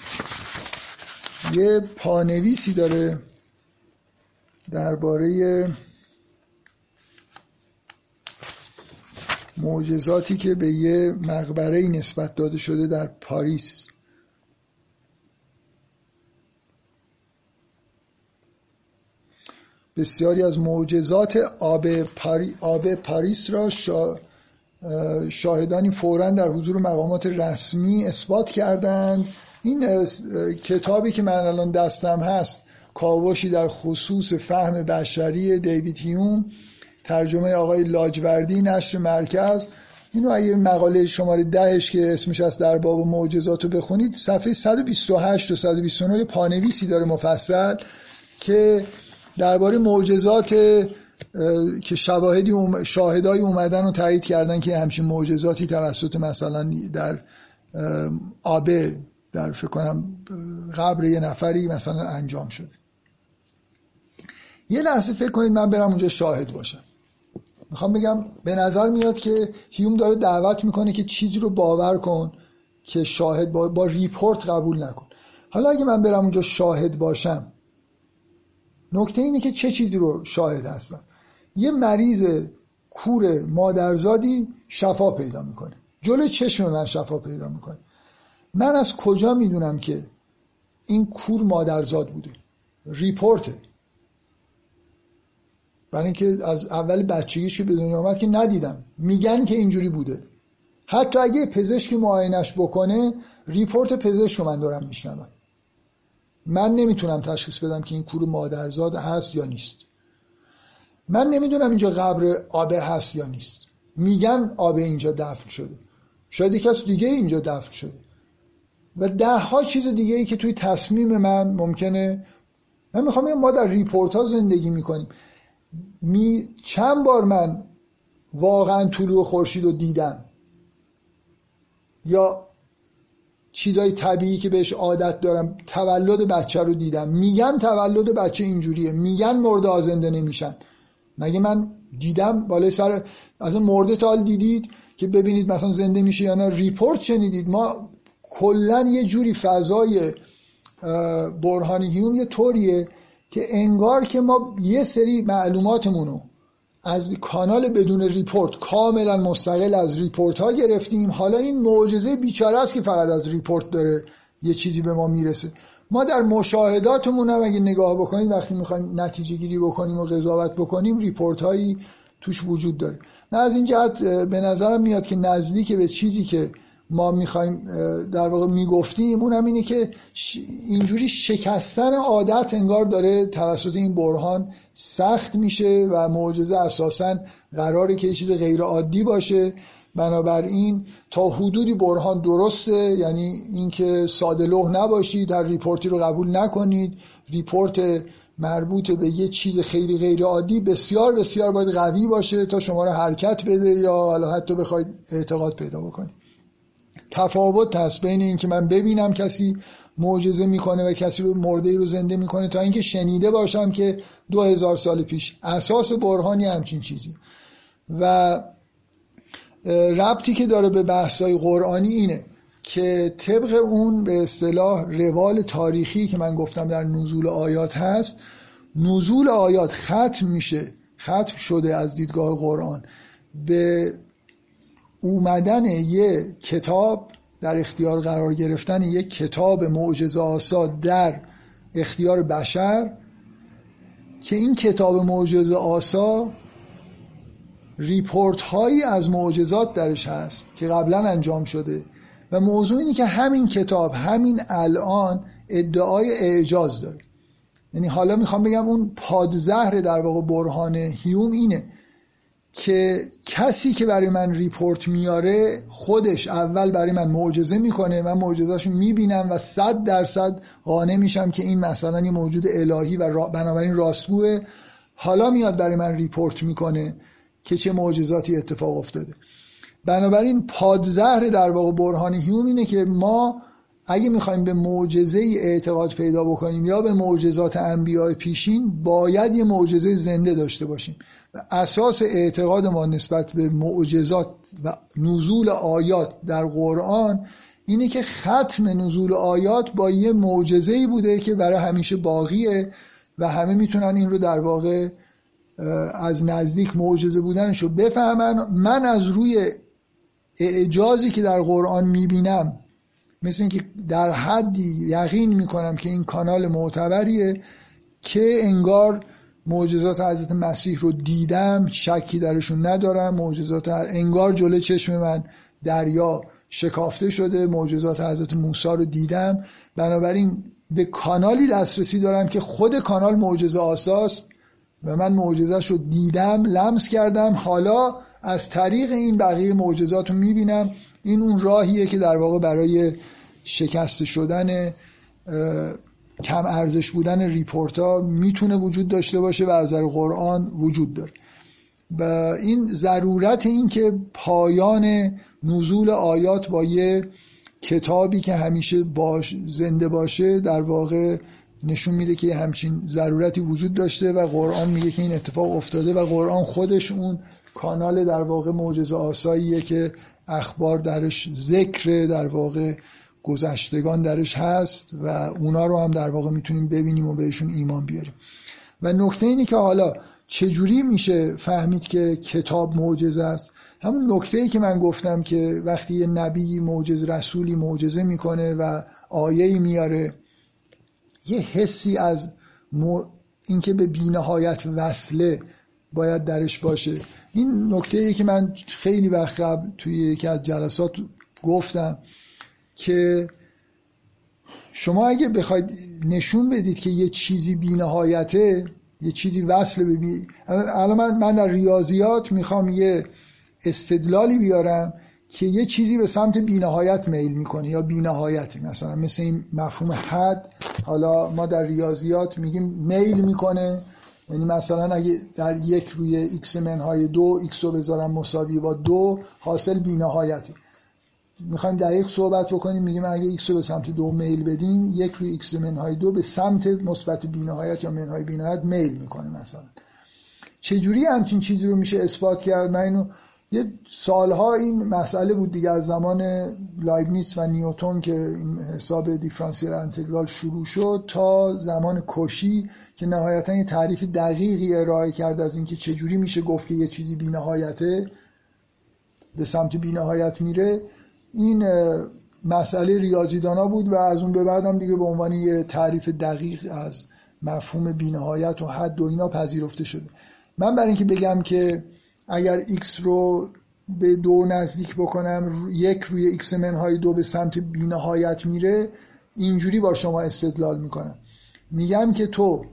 یه پانویسی داره درباره معجزاتی که به یه مقبره نسبت داده شده در پاریس. بسیاری از معجزات آب, پاری، آب پاریس را شاهدانی فورا در حضور مقامات رسمی اثبات کردند. این کتابی که من الان دستم هست کاوشی در خصوص فهم بشری دیوید هیوم ترجمه آقای لاجوردی نشر مرکز. اینو اگه مقاله شماره دهش که اسمش از در باب معجزات رو بخونید صفحه 128 و 129 پانویسی داره مفصل که درباره معجزات که شواهدی اوم... شاهدای اومدن و تایید کردن که همچین معجزاتی توسط مثلا در آبه در فکر کنم قبر یه نفری مثلا انجام شده. یه لحظه فکر کنید من برم اونجا شاهد باشم. می‌خوام بگم به نظر میاد که هیوم داره دعوت می‌کنه که چیزی رو باور کن که شاهد با, با ریپورت قبول نکن. حالا اگه من برم اونجا شاهد باشم نکته اینه که چه چیزی رو شاهد هستم؟ یه مریض کور مادرزادی شفا پیدا می‌کنه. جلوی چشم من شفا پیدا می‌کنه. من از کجا می‌دونم که این کور مادرزاد بوده؟ ریپورته برای اینکه از اول بچگیش که به دنیا آمد که ندیدم. میگن که اینجوری بوده. حتی اگه پزشکی معاینش بکنه ریپورت پزشک رو من دارم میشنوم. من نمی‌تونم تشخیص بدم که این کور مادرزاد هست یا نیست. من نمی‌دونم اینجا قبر آبه هست یا نیست. میگن آبه اینجا دفن شده. شاید کس دیگه اینجا دفن شده. و ده ها چیز دیگه ای که توی تصمیم من ممکنه من می‌خوام ما در ریپورت ها زندگی می‌کنیم. می چند بار من واقعا طلوع خورشید رو دیدم. یا چیزای طبیعی که بهش عادت دارم تولد بچه رو دیدم. میگن تولد بچه اینجوریه. میگن مرده ها زنده نمیشن. مگه من دیدم بالای سر از مرده تا دیدید که ببینید مثلا زنده میشه یا نه؟ report شنیدید. ما کلا یه جوری فضای برهانی هیوم یه طوریه که انگار که ما یه سری معلوماتمون رو از کانال بدون report کاملا مستقل از report ها گرفتیم. حالا این معجزه بیچاره است که فقط از report داره یه چیزی به ما می‌رسه. ما در مشاهداتمون هم اگه نگاه بکنیم وقتی می‌خوایم نتیجه گیری بکنیم و قضاوت بکنیم ریپورت هایی توش وجود داره. من از این جهت به نظرم میاد که نزدیک به چیزی که ما می‌خوایم در واقع می‌گفتیم اونم اینه که اینجوری شکستن عادت انگار داره توسط این برهان سخت میشه و معجزه اساسا قراره که یه چیز غیر عادی باشه. بنابراین تا حدودی برهان درسته یعنی اینکه ساده لوح نباشید هر report ی رو قبول نکنید. report مربوط به یه چیز خیلی غیر عادی بسیار بسیار باید قوی باشه تا شما رو حرکت بده یا حالا حتی بخواید اعتقاد پیدا بکنید. تفاوت هست بین اینکه من ببینم کسی معجزه می‌کنه و کسی رو مرده رو زنده می‌کنه تا اینکه شنیده باشم که دو هزار سال پیش اساس برهانی همچین چیزی. و ربطی که داره به بحثای قرآنی اینه که طبق اون به اصطلاح روال تاریخی که من گفتم در نزول آیات هست نزول آیات ختم میشه ختم شده از دیدگاه قرآن. به اومدن یه کتاب در اختیار قرار گرفتن یک کتاب معجزه آسا در اختیار بشر که این کتاب معجزه آسا report هایی از معجزات درش هست که قبلا انجام شده و موضوع اینه که همین کتاب همین الان ادعای اعجاز داره. یعنی حالا می‌خوام بگم اون پادزهر در واقع برهان هیوم اینه که کسی که برای من report میاره خودش اول برای من معجزه می‌کنه من معجزهشو می‌بینم و صد درصد قانع میشم که این مثلا یه موجود الهی و بنابراین راستگوه. حالا میاد برای من ریپورت می‌کنه. که چه معجزاتی اتفاق افتاده. بنابراین پادزهر در واقع برهان هیوم اینه که ما اگه می‌خوایم به معجزه اعتقاد پیدا بکنیم یا به معجزات انبیاء پیشین باید یه معجزه زنده داشته باشیم. و اساس اعتقاد ما نسبت به معجزات و نزول آیات در قرآن اینه که ختم نزول آیات با یه معجزه بوده که برای همیشه باقیه و همه می‌تونن این رو در واقع از نزدیک معجزه بودنش رو بفهمن. من از روی اعجازی که در قرآن می‌بینم مثل اینکه در حدی یقین می‌کنم که این کانال معتبریه که انگار معجزات حضرت مسیح رو دیدم شکی درشون ندارم معجزات انگار جلوی چشم من دریا شکافته شده معجزات حضرت موسی رو دیدم. بنابراین به کانالی دسترسی دارم که خود کانال معجزه آساست و من معجزهش رو دیدم لمس کردم. حالا از طریق این بقیه معجزات رو می‌بینم. این اون راهیه که در واقع برای شکست شدن کم ارزش بودن ریپورت ها می‌تونه وجود داشته باشه و از نظر قرآن وجود داره. و این ضرورت این که پایان نزول آیات با یه کتابی که همیشه باش زنده باشه در واقع نشون میده که همچین ضرورتی وجود داشته و قرآن میگه که این اتفاق افتاده و قرآن خودش اون کانال در واقع معجزه آساییه که اخبار درش ذکر در واقع گذشتگان درش هست و اونا رو هم در واقع می‌تونیم ببینیم و بهشون ایمان بیاریم. و نکته اینی که حالا چجوری میشه فهمید که کتاب معجزه است؟ همون نکته ای که من گفتم که وقتی یه نبی معجز رسولی معجزه می‌کنه و آیه میاره یه حسی از اینکه به بینهایت وصله باید درش باشه. این نکته ای که من خیلی وقت قبل توی یکی از جلسات گفتم که شما اگه بخواید نشون بدید که یه چیزی بینهایته یه چیزی وصل ببین الان من, من در ریاضیات می‌خوام یه استدلالی بیارم که یه چیزی به سمت بینهایت میل می‌کنه یا بینهایتی. مثلا مثل این مفهوم حد حالا ما در ریاضیات میگیم میل می‌کنه. یعنی مثلا اگه در یک روی ایکس منهای دو ایکس رو بذارم مساوی با دو حاصل بینهایتی. می‌خوایم دقیق صحبت بکنیم میگیم اگه ایکس رو به سمت دو میل بدیم یک روی ایکس منهای دو به سمت مثبت بینهایت یا منهای بینهایت میل می‌کنه مثلا. چجوری همچین چیزی رو میشه اثبات کرد؟ من اینو یه سالها این مسئله بود دیگه از زمان لایبنیتس و نیوتون که این حساب دیفرانسیل انتگرال شروع شد تا زمان کشی که نهایتا یه تعریف دقیقی ارائه کرد از اینکه چجوری میشه گفت که یه چیزی بینهایته به سمت بینهایت میره. این مسئله ریاضیدانا بود و از اون به بعدم دیگه به عنوان یه تعریف دقیق از مفهوم بینهایت و حد و اینا پذیرفته شده. من برای اینکه بگم که اگر x رو به دو نزدیک بکنم یک روی ایکس منهای دو به سمت بینهایت میره اینجوری با شما استدلال می‌کنم. میگم که تو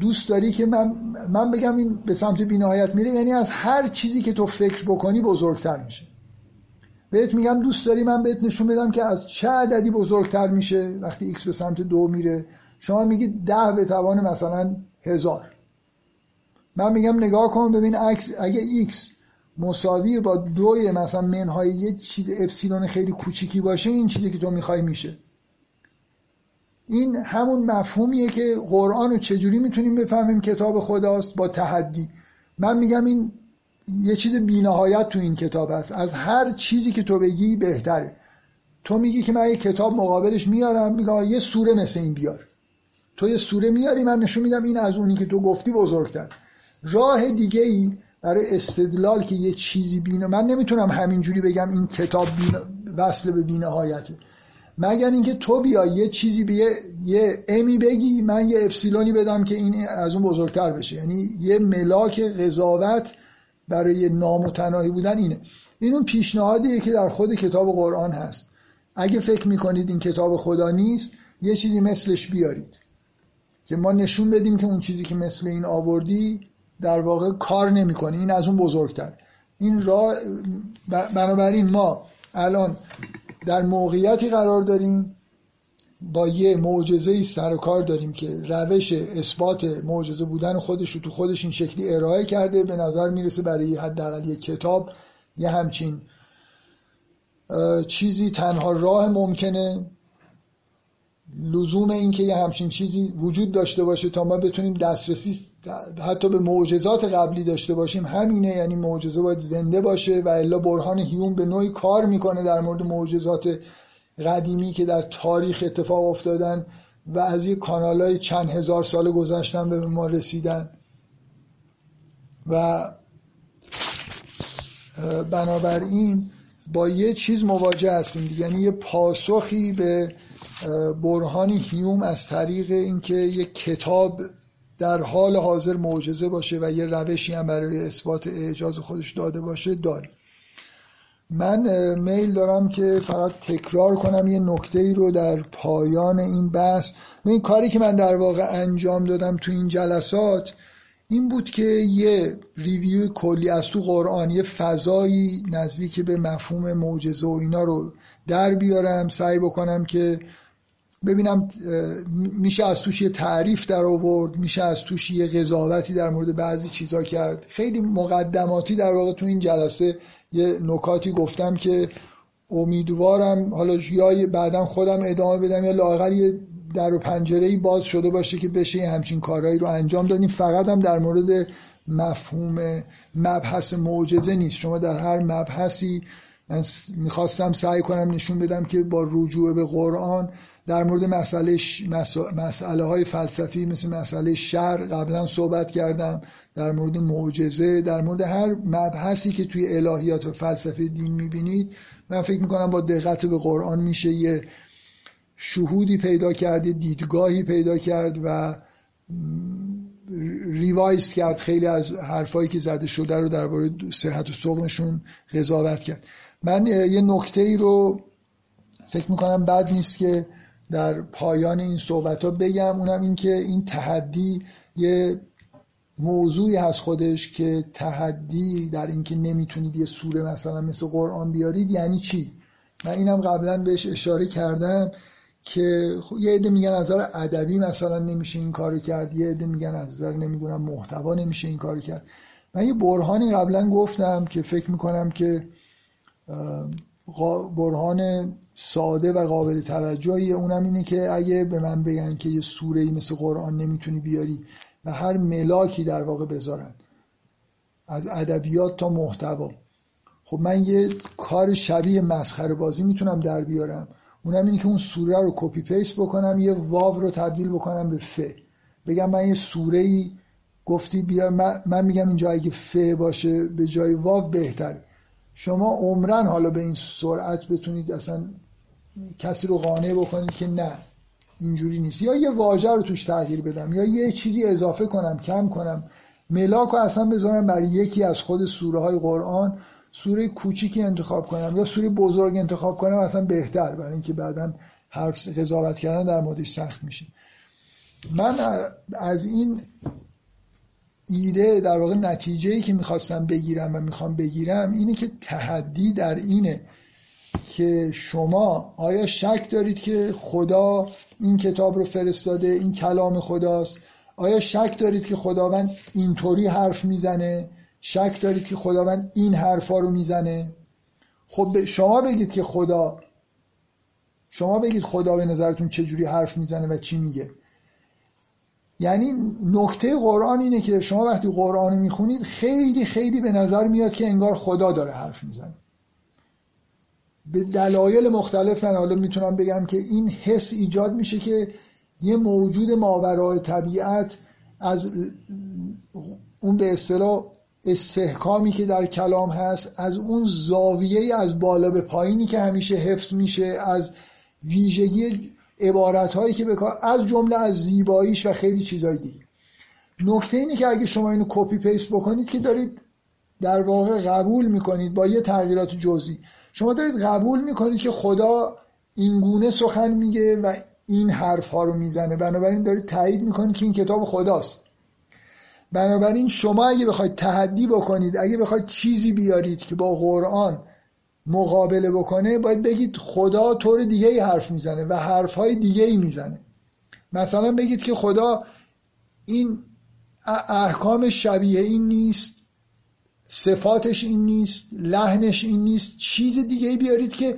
دوست داری که من, من بگم این به سمت بینهایت میره یعنی از هر چیزی که تو فکر بکنی بزرگتر میشه. بهت میگم دوست داری من بهت نشون بدم که از چه عددی بزرگتر میشه وقتی ایکس به سمت دو میره. شما میگی ده به توان مثلا هزار. من میگم نگاه کن ببین اگه ایکس مساوی با دوی مثلا منهای یه چیز اپسیلون خیلی کوچیکی باشه این چیزی که تو می‌خوای میشه. این همون مفهومیه که قرآن رو چجوری می‌تونیم بفهمیم کتاب خداست با تحدی. من میگم این یه چیز بینهایت تو این کتاب هست. از هر چیزی که تو بگی بهتره. تو میگی که من یه کتاب مقابلش میارم میگم یه سوره مثل این بیار. تو یه سوره میاری من نشون میدم این از اونی که تو گفتی بزرگتر. راه دیگه ای برای استدلال که یه چیزی بینه. من نمی‌تونم همینجوری بگم این کتاب بین... وصل به بینهایته. مگر اینکه تو بیا یه چیزی به یه, امی بگی من یه اپسیلونی بدم که این از اون بزرگتر بشه. یعنی یه ملاک قضاوت برای نامتناهی بودن اینه. این اون پیشنهادیه که در خود کتاب قرآن هست. اگه فکر می‌کنید این کتاب خدا نیست یه چیزی مثلش بیارید. که ما نشون بدیم که اون چیزی که مثل این آوردی در واقع کار نمی‌کنه این از اون بزرگتر. این را بنابراین ما الان در موقعیتی قرار داریم با یه معجزه سر کار داریم که روش اثبات معجزه بودن خودش رو تو خودش این شکلی ارائه کرده به نظر می‌رسه برای حداقل یه کتاب یه همچین چیزی تنها راه ممکنه. لزوم این که یه همچین چیزی وجود داشته باشه تا ما بتونیم دسترسی حتی به معجزات قبلی داشته باشیم همینه. یعنی معجزه باید زنده باشه و الا برهان هیون به نوعی کار می‌کنه در مورد معجزات قدیمی که در تاریخ اتفاق افتادن و از یه کانال های چند هزار سال گذشتن به ما رسیدن. و بنابراین با یه چیز مواجه هستیم یعنی یه پاسخی به برهانی هیوم از طریق اینکه یه کتاب در حال حاضر معجزه باشه و یه روشی هم برای اثبات اعجاز خودش داده باشه داریم. من میل دارم که فقط تکرار کنم یه نکته ای رو در پایان این بحث. این کاری که من در واقع انجام دادم تو این جلسات این بود که یه ریویو کلی از تو قرآن فضایی نزدیک به مفهوم معجزه و اینا رو در بیارم سعی بکنم که ببینم میشه از توش یه تعریف در آورد میشه از توش یه قضاوتی در مورد بعضی چیزا کرد. خیلی مقدماتی در واقع تو این جلسه یه نکاتی گفتم که امیدوارم حالا یا بعدا خودم ادامه بدم یا لاقل یه در و پنجره ای باز شده باشه که بشه همچین کارهایی رو انجام دادیم فقط هم در مورد مفهوم مبحث معجزه نیست. شما در هر مبحثی من می‌خواستم سعی کنم نشون بدم که با رجوع به قرآن در مورد مسئله, مسئله های فلسفی مثل مسئله شر قبلا صحبت کردم در مورد معجزه در مورد هر مبحثی که توی الهیات و فلسفه دین می‌بینید من فکر می‌کنم با دقت به قرآن میشه یه شهودی پیدا کرد دیدگاهی پیدا کرد و ریوایز کرد خیلی از حرفایی که زده شده رو درباره صحت و سقمشون قضاوت کرد. من یه نکته ای رو فکر می‌کنم بد نیست که در پایان این صحبت ها بگم. اونم این که این تحدی یه موضوعی هست خودش که تحدی در اینکه نمی‌تونید یه سوره مثلا مثل قرآن بیارید یعنی چی؟ من اینم قبلا بهش اشاره کردم. که یه عده میگن از نظر ادبی مثلا نمیشه این کارو کرد یه عده میگن از نظر نمی‌دونم محتوا نمیشه این کارو کرد. من یه برهانی قبلا گفتم که فکر می‌کنم که برهان ساده و قابل توجهی اونم اینه که اگه به من بگن که یه سوره مثل قرآن نمی‌تونی بیاری و هر ملاکی در واقع بذارن از ادبیات تا محتوا. خب من یه کار شبیه مسخره بازی می‌تونم در بیارم. اونم اینه که اون سوره رو copy paste بکنم یه واو رو تبدیل بکنم به ف. بگم من یه سوره ای گفتی بیار من, میگم اینجا اگه ف باشه به جای واو بهتره. شما عمرن حالا به این سرعت بتونید اصلا کسی رو قانع بکنید که نه اینجوری نیست. یا یه واژه رو توش تغییر بدم یا یه چیزی اضافه کنم کم کنم. ملاک رو اصلا بذارم برای یکی از خود سوره های قرآن. سوره کوچیکی انتخاب کنم یا سوره بزرگ انتخاب کنم اصلا بهتر برای اینکه بعدا حرف قضاوت کردن در موردش سخت میشه. من از این ایده در واقع نتیجه ای که می‌خواستم بگیرم و می‌خوام بگیرم اینه که تحدی در اینه که شما آیا شک دارید که خدا این کتاب رو فرستاده این کلام خداست؟ آیا شک دارید که خداوند اینطوری حرف می‌زنه؟ شک دارید که خداوند این حرفا رو می‌زنه؟ خب شما بگید که خدا شما بگید خدا به نظرتون چجوری حرف می‌زنه و چی میگه. یعنی نکته قرآن اینه که شما وقتی قرآن می‌خونید خیلی خیلی به نظر میاد که انگار خدا داره حرف می‌زنه. به دلایل مختلف من حالا می‌تونم بگم که این حس ایجاد میشه که یه موجود ماورای طبیعت از اون به اصطلاح استحکامی که در کلام هست از اون زاویه از بالا به پایینی که همیشه حفظ میشه از ویژگی عبارت هایی که بکار از جمله از زیباییش و خیلی چیزهای دیگه. نکته اینه که اگه شما اینو کپی پیست بکنید که دارید در واقع قبول می‌کنید با یه تغییرات جزئی. شما دارید قبول می‌کنید که خدا اینگونه سخن میگه و این حرف ها رو می‌زنه. بنابراین دارید تایید می‌کنید که این کتاب خداست. بنابراین شما اگه بخواید تحدی بکنید اگه بخواید چیزی بیارید که با قرآن مقابله بکنه باید بگید خدا طور دیگه ای حرف می‌زنه و حرف های دیگه ای می‌زنه. مثلا بگید که خدا این احکام شبیه این نیست صفاتش این نیست لحنش این نیست چیز دیگه ای بیارید که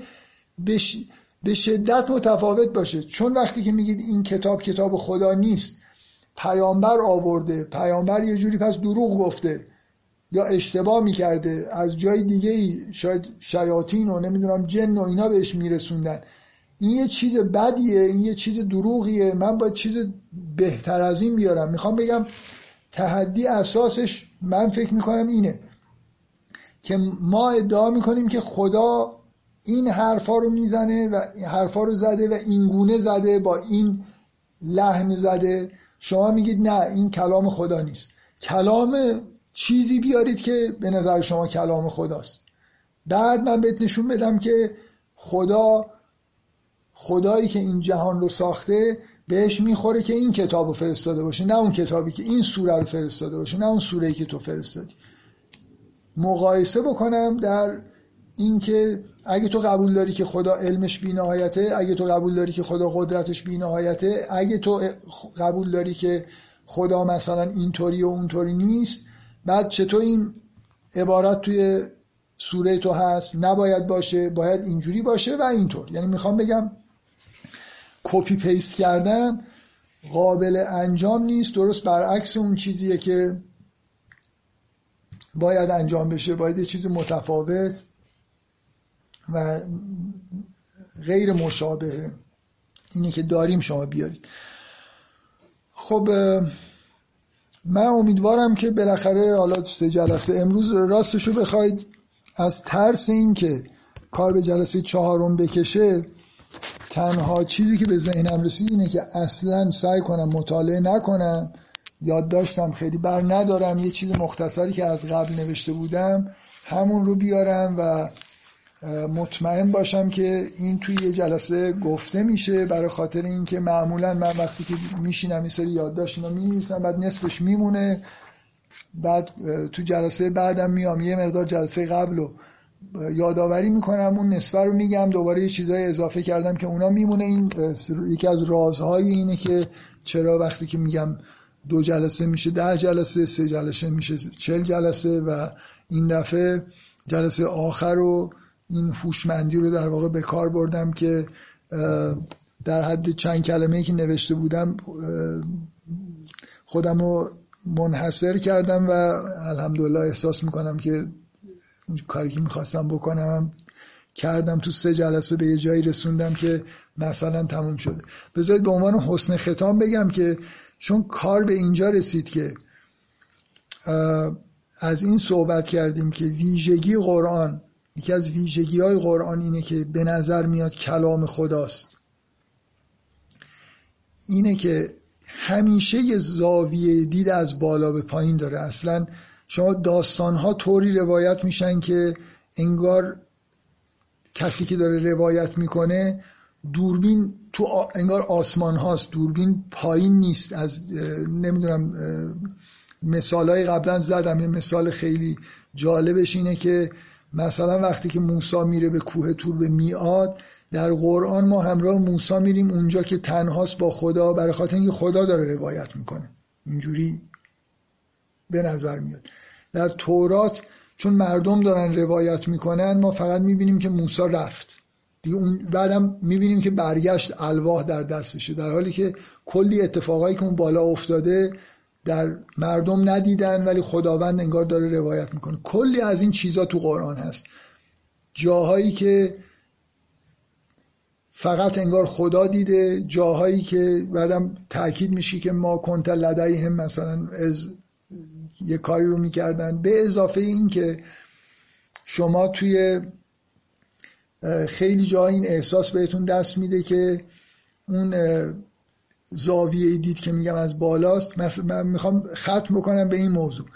به شدت متفاوت باشه. چون وقتی که میگید این کتاب کتاب خدا نیست پیامبر آورده پیامبر یه جوری پس دروغ گفته یا اشتباه می‌کرده. از جای دیگه ای شاید شیاطین و نمی‌دونم جن و اینا بهش میرسوندن. این یه چیز بدیه این یه چیز دروغیه. من باید چیز بهتر از این بیارم. می‌خوام بگم تحدی اساسش من فکر می‌کنم اینه که ما ادعا می‌کنیم که خدا این حرفا رو می‌زنه و حرفا رو زده و این گونه زده با این لحن زده. شما میگید نه این کلام خدا نیست. کلام چیزی بیارید که به نظر شما کلام خداست. بعد من بهت نشون بدم که خدا خدایی که این جهان رو ساخته بهش می‌خوره که این کتاب رو فرستاده باشه نه اون کتابی که این سوره رو فرستاده باشه نه اون سوره که تو فرستادی. مقایسه بکنم در اینکه اگه تو قبول داری که خدا علمش بینهایته اگه تو قبول داری که خدا قدرتش بینهایته اگه تو قبول داری که خدا مثلا اینطوری و اونطوری نیست بعد چطور این عبارت توی سوره تو هست؟ نباید باشه باید اینجوری باشه و اینطور. یعنی می‌خوام بگم کپی پیست کردن قابل انجام نیست. درست برعکس اون چیزیه که باید انجام بشه باید یه چیز متفاوت. و غیر مشابه اینی که داریم شما بیارید. خب من امیدوارم که بالاخره حالا سه جلسه امروز راستشو بخواید. از ترس این که کار به جلسه چهارم بکشه تنها چیزی که به ذهنم رسید اینه که اصلا سعی کنم مطالعه نکنم. یاد داشتم خیلی بر ندارم. یه چیز مختصری که از قبل نوشته بودم همون رو بیارم و مطمئن باشم که این توی یه جلسه گفته میشه برای خاطر اینکه معمولا من وقتی که میشینم این سری یادداشت اینا می‌نویسم بعد نصفش میمونه. بعد تو جلسه بعدم میام یه مقدار جلسه قبل رو یادآوری می‌کنم اون نصفه رو میگم دوباره یه چیزای اضافه کردم که اونا میمونه. این یکی از رازهای اینه که چرا وقتی که میگم دو جلسه میشه ده جلسه سه جلسه میشه چل جلسه و این دفعه جلسه آخر رو این فوشمندی رو در واقع به کار بردم که در حد چند کلمه که نوشته بودم خودم رو منحصر کردم و الحمدلله احساس می‌کنم که کاری که می‌خواستم بکنم کردم. تو سه جلسه به یه جایی رسوندم که مثلا تموم شده بذارید به عنوان حسن ختام بگم که چون کار به اینجا رسید که از این صحبت کردیم که ویژگی قرآن یکی از ویژگی های قرآن اینه که به نظر میاد کلام خداست. اینه که همیشه یه زاویه دید از بالا به پایین داره. اصلا شما داستان ها طوری روایت میشن که انگار کسی که داره روایت می‌کنه دوربین تو انگار آسمان هاست. دوربین پایین نیست. از نمی‌دونم مثال های قبلا زدم. یه مثال خیلی جالبش اینه که مثلا وقتی که موسا میره به کوه تور به میاد در قرآن ما همراه موسا میریم اونجا که تنهاست با خدا برای خاطر اینکه خدا داره روایت می‌کنه. اینجوری به نظر میاد. در تورات چون مردم دارن روایت می‌کنن ما فقط می‌بینیم که موسا رفت. دیگه اون بعدم می‌بینیم که برگشت الواح در دستشه. در حالی که کلی اتفاقایی که اون بالا افتاده در مردم ندیدن ولی خداوند انگار داره روایت می‌کنه. کلی از این چیزا تو قرآن هست. جاهایی که فقط انگار خدا دیده جاهایی که بعدم تاکید میشه که ما کنت هم مثلا از یه کاری رو می‌کردن. به اضافه این که شما توی خیلی جا این احساس بهتون دست میده که اون زاویه دید که میگم از بالاست من می‌خوام ختم بکنم به این موضوع.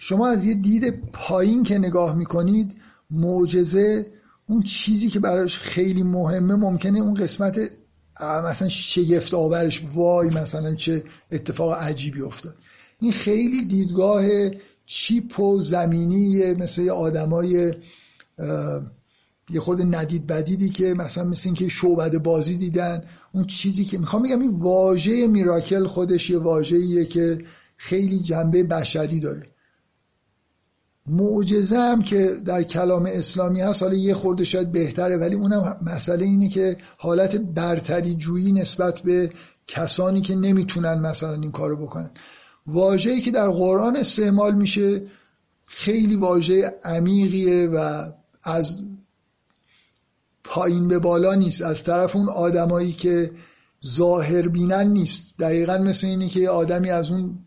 شما از یه دید پایین که نگاه می‌کنید معجزه اون چیزی که براش خیلی مهمه ممکنه اون قسمت مثلا شگفت آورش وای مثلا چه اتفاق عجیبی افتاد. این خیلی دیدگاه چیپ و زمینی مثل آدمای یه خود ندید بدیدی که مثلا مثل اینکه شعبد بازی دیدن اون چیزی که می‌خوام بگم این واژه میراکل خودش یه واژه‌ایه که خیلی جنبه بشری داره. معجزه هم که در کلام اسلامی هست حالا یه خورده شاید بهتره ولی اونم مسئله اینه که حالت برتری جویی نسبت به کسانی که نمی‌تونن مثلا این کارو بکنن. واژه‌ای که در قرآن استعمال میشه خیلی واژه عمیقیه و از پایین به بالا نیست. از طرف اون آدمایی که ظاهر بینن نیست. دقیقا مثل اینی که آدمی از اون,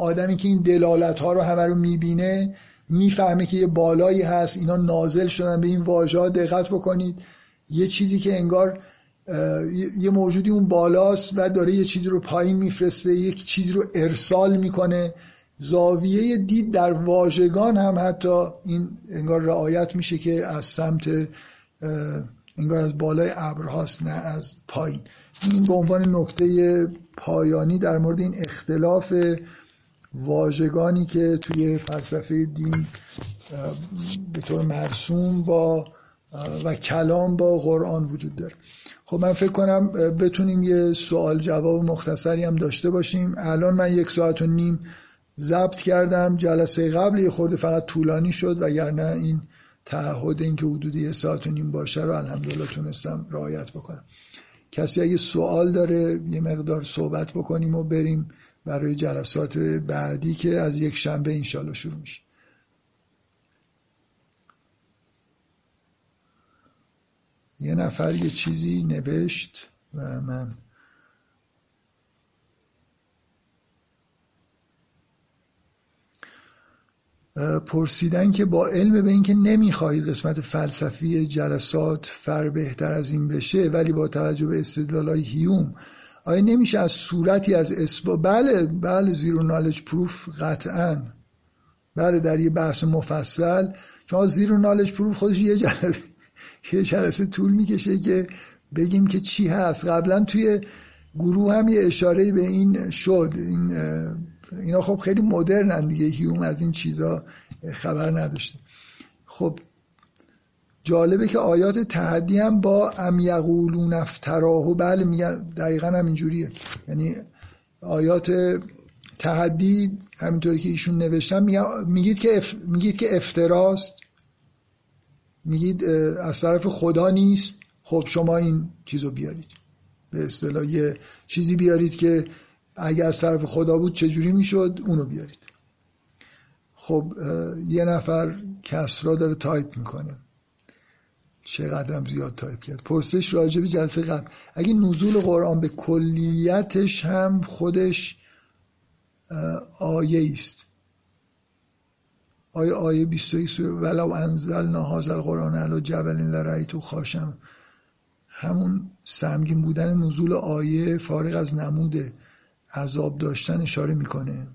آدمی که این دلالت ها رو همه رو می‌بینه می‌فهمه که یه بالایی هست اینا نازل شدن به این واژه دقت بکنید. یه چیزی که انگار یه موجودی اون بالاست و داره یه چیزی رو پایین میفرسته یک چیزی رو ارسال می‌کنه. زاویه دید در واژگان هم حتی این انگار رعایت میشه که از سمت انگار از بالای ابرهاست نه از پایین. این به عنوان نکته پایانی در مورد این اختلاف واژگانی که توی فلسفه دین به طور مرسوم با و کلام با قرآن وجود داره. خب من فکر کنم بتونیم یه سوال جواب مختصری هم داشته باشیم. الان من یک ساعت و نیم ضبط کردم. جلسه قبل یه خورده فقط طولانی شد و نه این تعهد این که حدود یه ساعت و نیم باشه رو الحمدلله تونستم رعایت بکنم. کسی اگه سوال داره یه مقدار صحبت بکنیم و بریم برای جلسات بعدی که از یک شنبه انشالله شروع میشه. یه نفر یه چیزی نوشت و من پرسیدن که با علم به اینکه نمی‌خواهید قسمت فلسفی جلسات فر بهتر از این بشه ولی با توجه به استدلالای هیوم آیا نمیشه از صورتی از اسبا بله بله زیرو نالج پروف قطعا. بله در یه بحث مفصل. چون زیرو نالج پروف خودش یه جلسه یه جلسه طول می‌کشه که بگیم که چی هست. قبلا توی گروه هم یه اشاره به این شد این اینا خب خیلی مدرنن دیگه. هیوم از این چیزا خبر نداشته. خب جالبه که آیات تحدی هم با ام یقولون افتراه بله میگن دقیقا همینجوریه یعنی آیات تحدی همینطوری که ایشون نوشتن میگید که اف... میگید که افتراست میگید از طرف خدا نیست. خب شما این چیزو بیارید. به اصطلاح یه چیزی بیارید که اگه از طرف خدا بود چجوری می‌شد؟ اونو بیارید. خب یه نفر کسرا داره تایپ می‌کنه. چقدرم زیاد تایپ کرد. پرسش راجع به جلسه قبل. اگه نزول قرآن به کلیتش هم خودش آیه است آیه آیه 21 ولو انزل هذا القرآن علی جبل تو خاشم. همون سمگین بودن نزول آیه فارغ از نمود عذاب داشتن اشاره می‌کنه.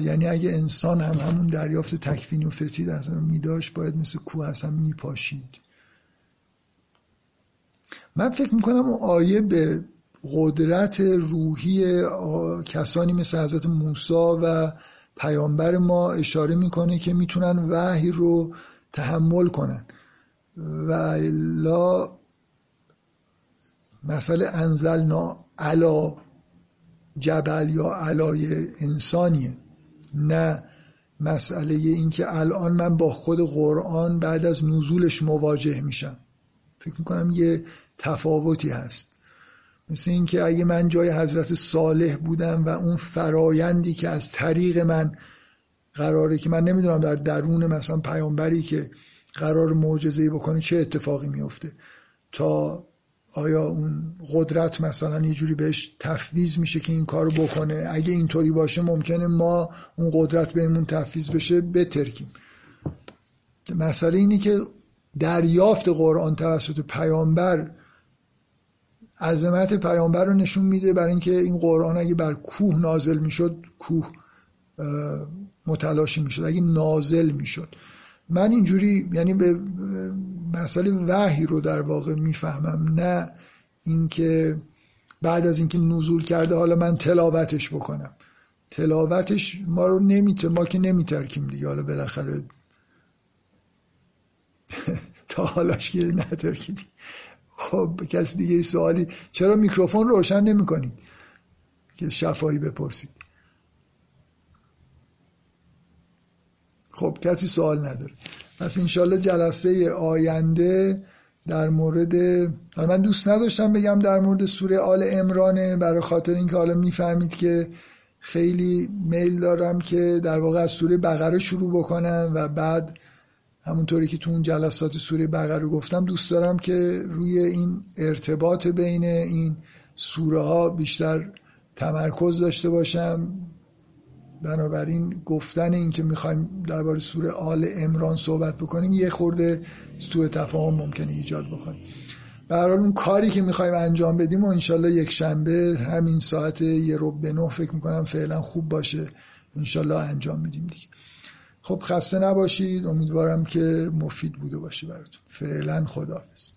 یعنی اگه انسان هم همون دریافت تکوین و فطری در می داشت باید مثل کوه اصلا میپاشید. من فکر می‌کنم اون آیه به قدرت روحی کسانی مثل حضرت موسی و پیامبر ما اشاره می‌کنه که می‌تونن وحی رو تحمل کنن. و لا مسئله انزلنا علا جبل یا علای انسانیه. نه مسئله این که الان من با خود قرآن بعد از نزولش مواجه میشم. فکر می‌کنم یه تفاوتی هست. مثل اینکه اگه من جای حضرت صالح بودم و اون فرایندی که از طریق من قراره که من نمی‌دونم در درون مثلا پیامبری که قرار معجزه‌ای بکنه چه اتفاقی میفته تا آیا اون قدرت مثلا یه جوری بهش تفویض میشه که این کارو بکنه؟ اگه اینطوری باشه ممکنه ما اون قدرت بهمون تفویض بشه بترکیم. مسئله اینه که دریافت قرآن توسط پیامبر عظمت پیامبر رو نشون میده برای اینکه این قرآن اگه بر کوه نازل می‌شد کوه متلاشی می‌شد. اگه نازل می‌شد. من اینجوری یعنی به مسئله وحی رو در واقع می‌فهمم نه اینکه بعد از اینکه نزول کرده حالا من تلاوتش بکنم. تلاوتش ما رو نمیته ما که نمیترکیم دیگه. حالا بالاخره [LAUGHS] تا حالاش که نترکیدیم خب کسی دیگه سوالی؟ چرا میکروفون روشن نمی کنید که شفایی بپرسید. خب کسی سوال نداره. پس انشالله جلسه آینده در مورد من دوست نداشتم بگم در مورد سوره آل امرانه برای خاطر اینکه حالا می‌فهمید که خیلی میل دارم که در واقع از سوره بقره شروع بکنم و بعد همونطوری که تو اون جلسات سوره بقره گفتم دوست دارم که روی این ارتباط بین این سوره ها بیشتر تمرکز داشته باشم. بنابراین گفتن این که می‌خوایم درباره سوره آل امران صحبت بکنیم یه خورده سوء تفاهم ممکنه ایجاد بکنه. برای اون کاری که می‌خوایم انجام بدیم و انشالله یک شنبه همین ساعت یه رب به نه فکر می‌کنم فعلا خوب باشه. انشالله انجام میدیم دیگه. خب خسته نباشید. امیدوارم که مفید بوده باشه براتون. فعلا خداحافظ.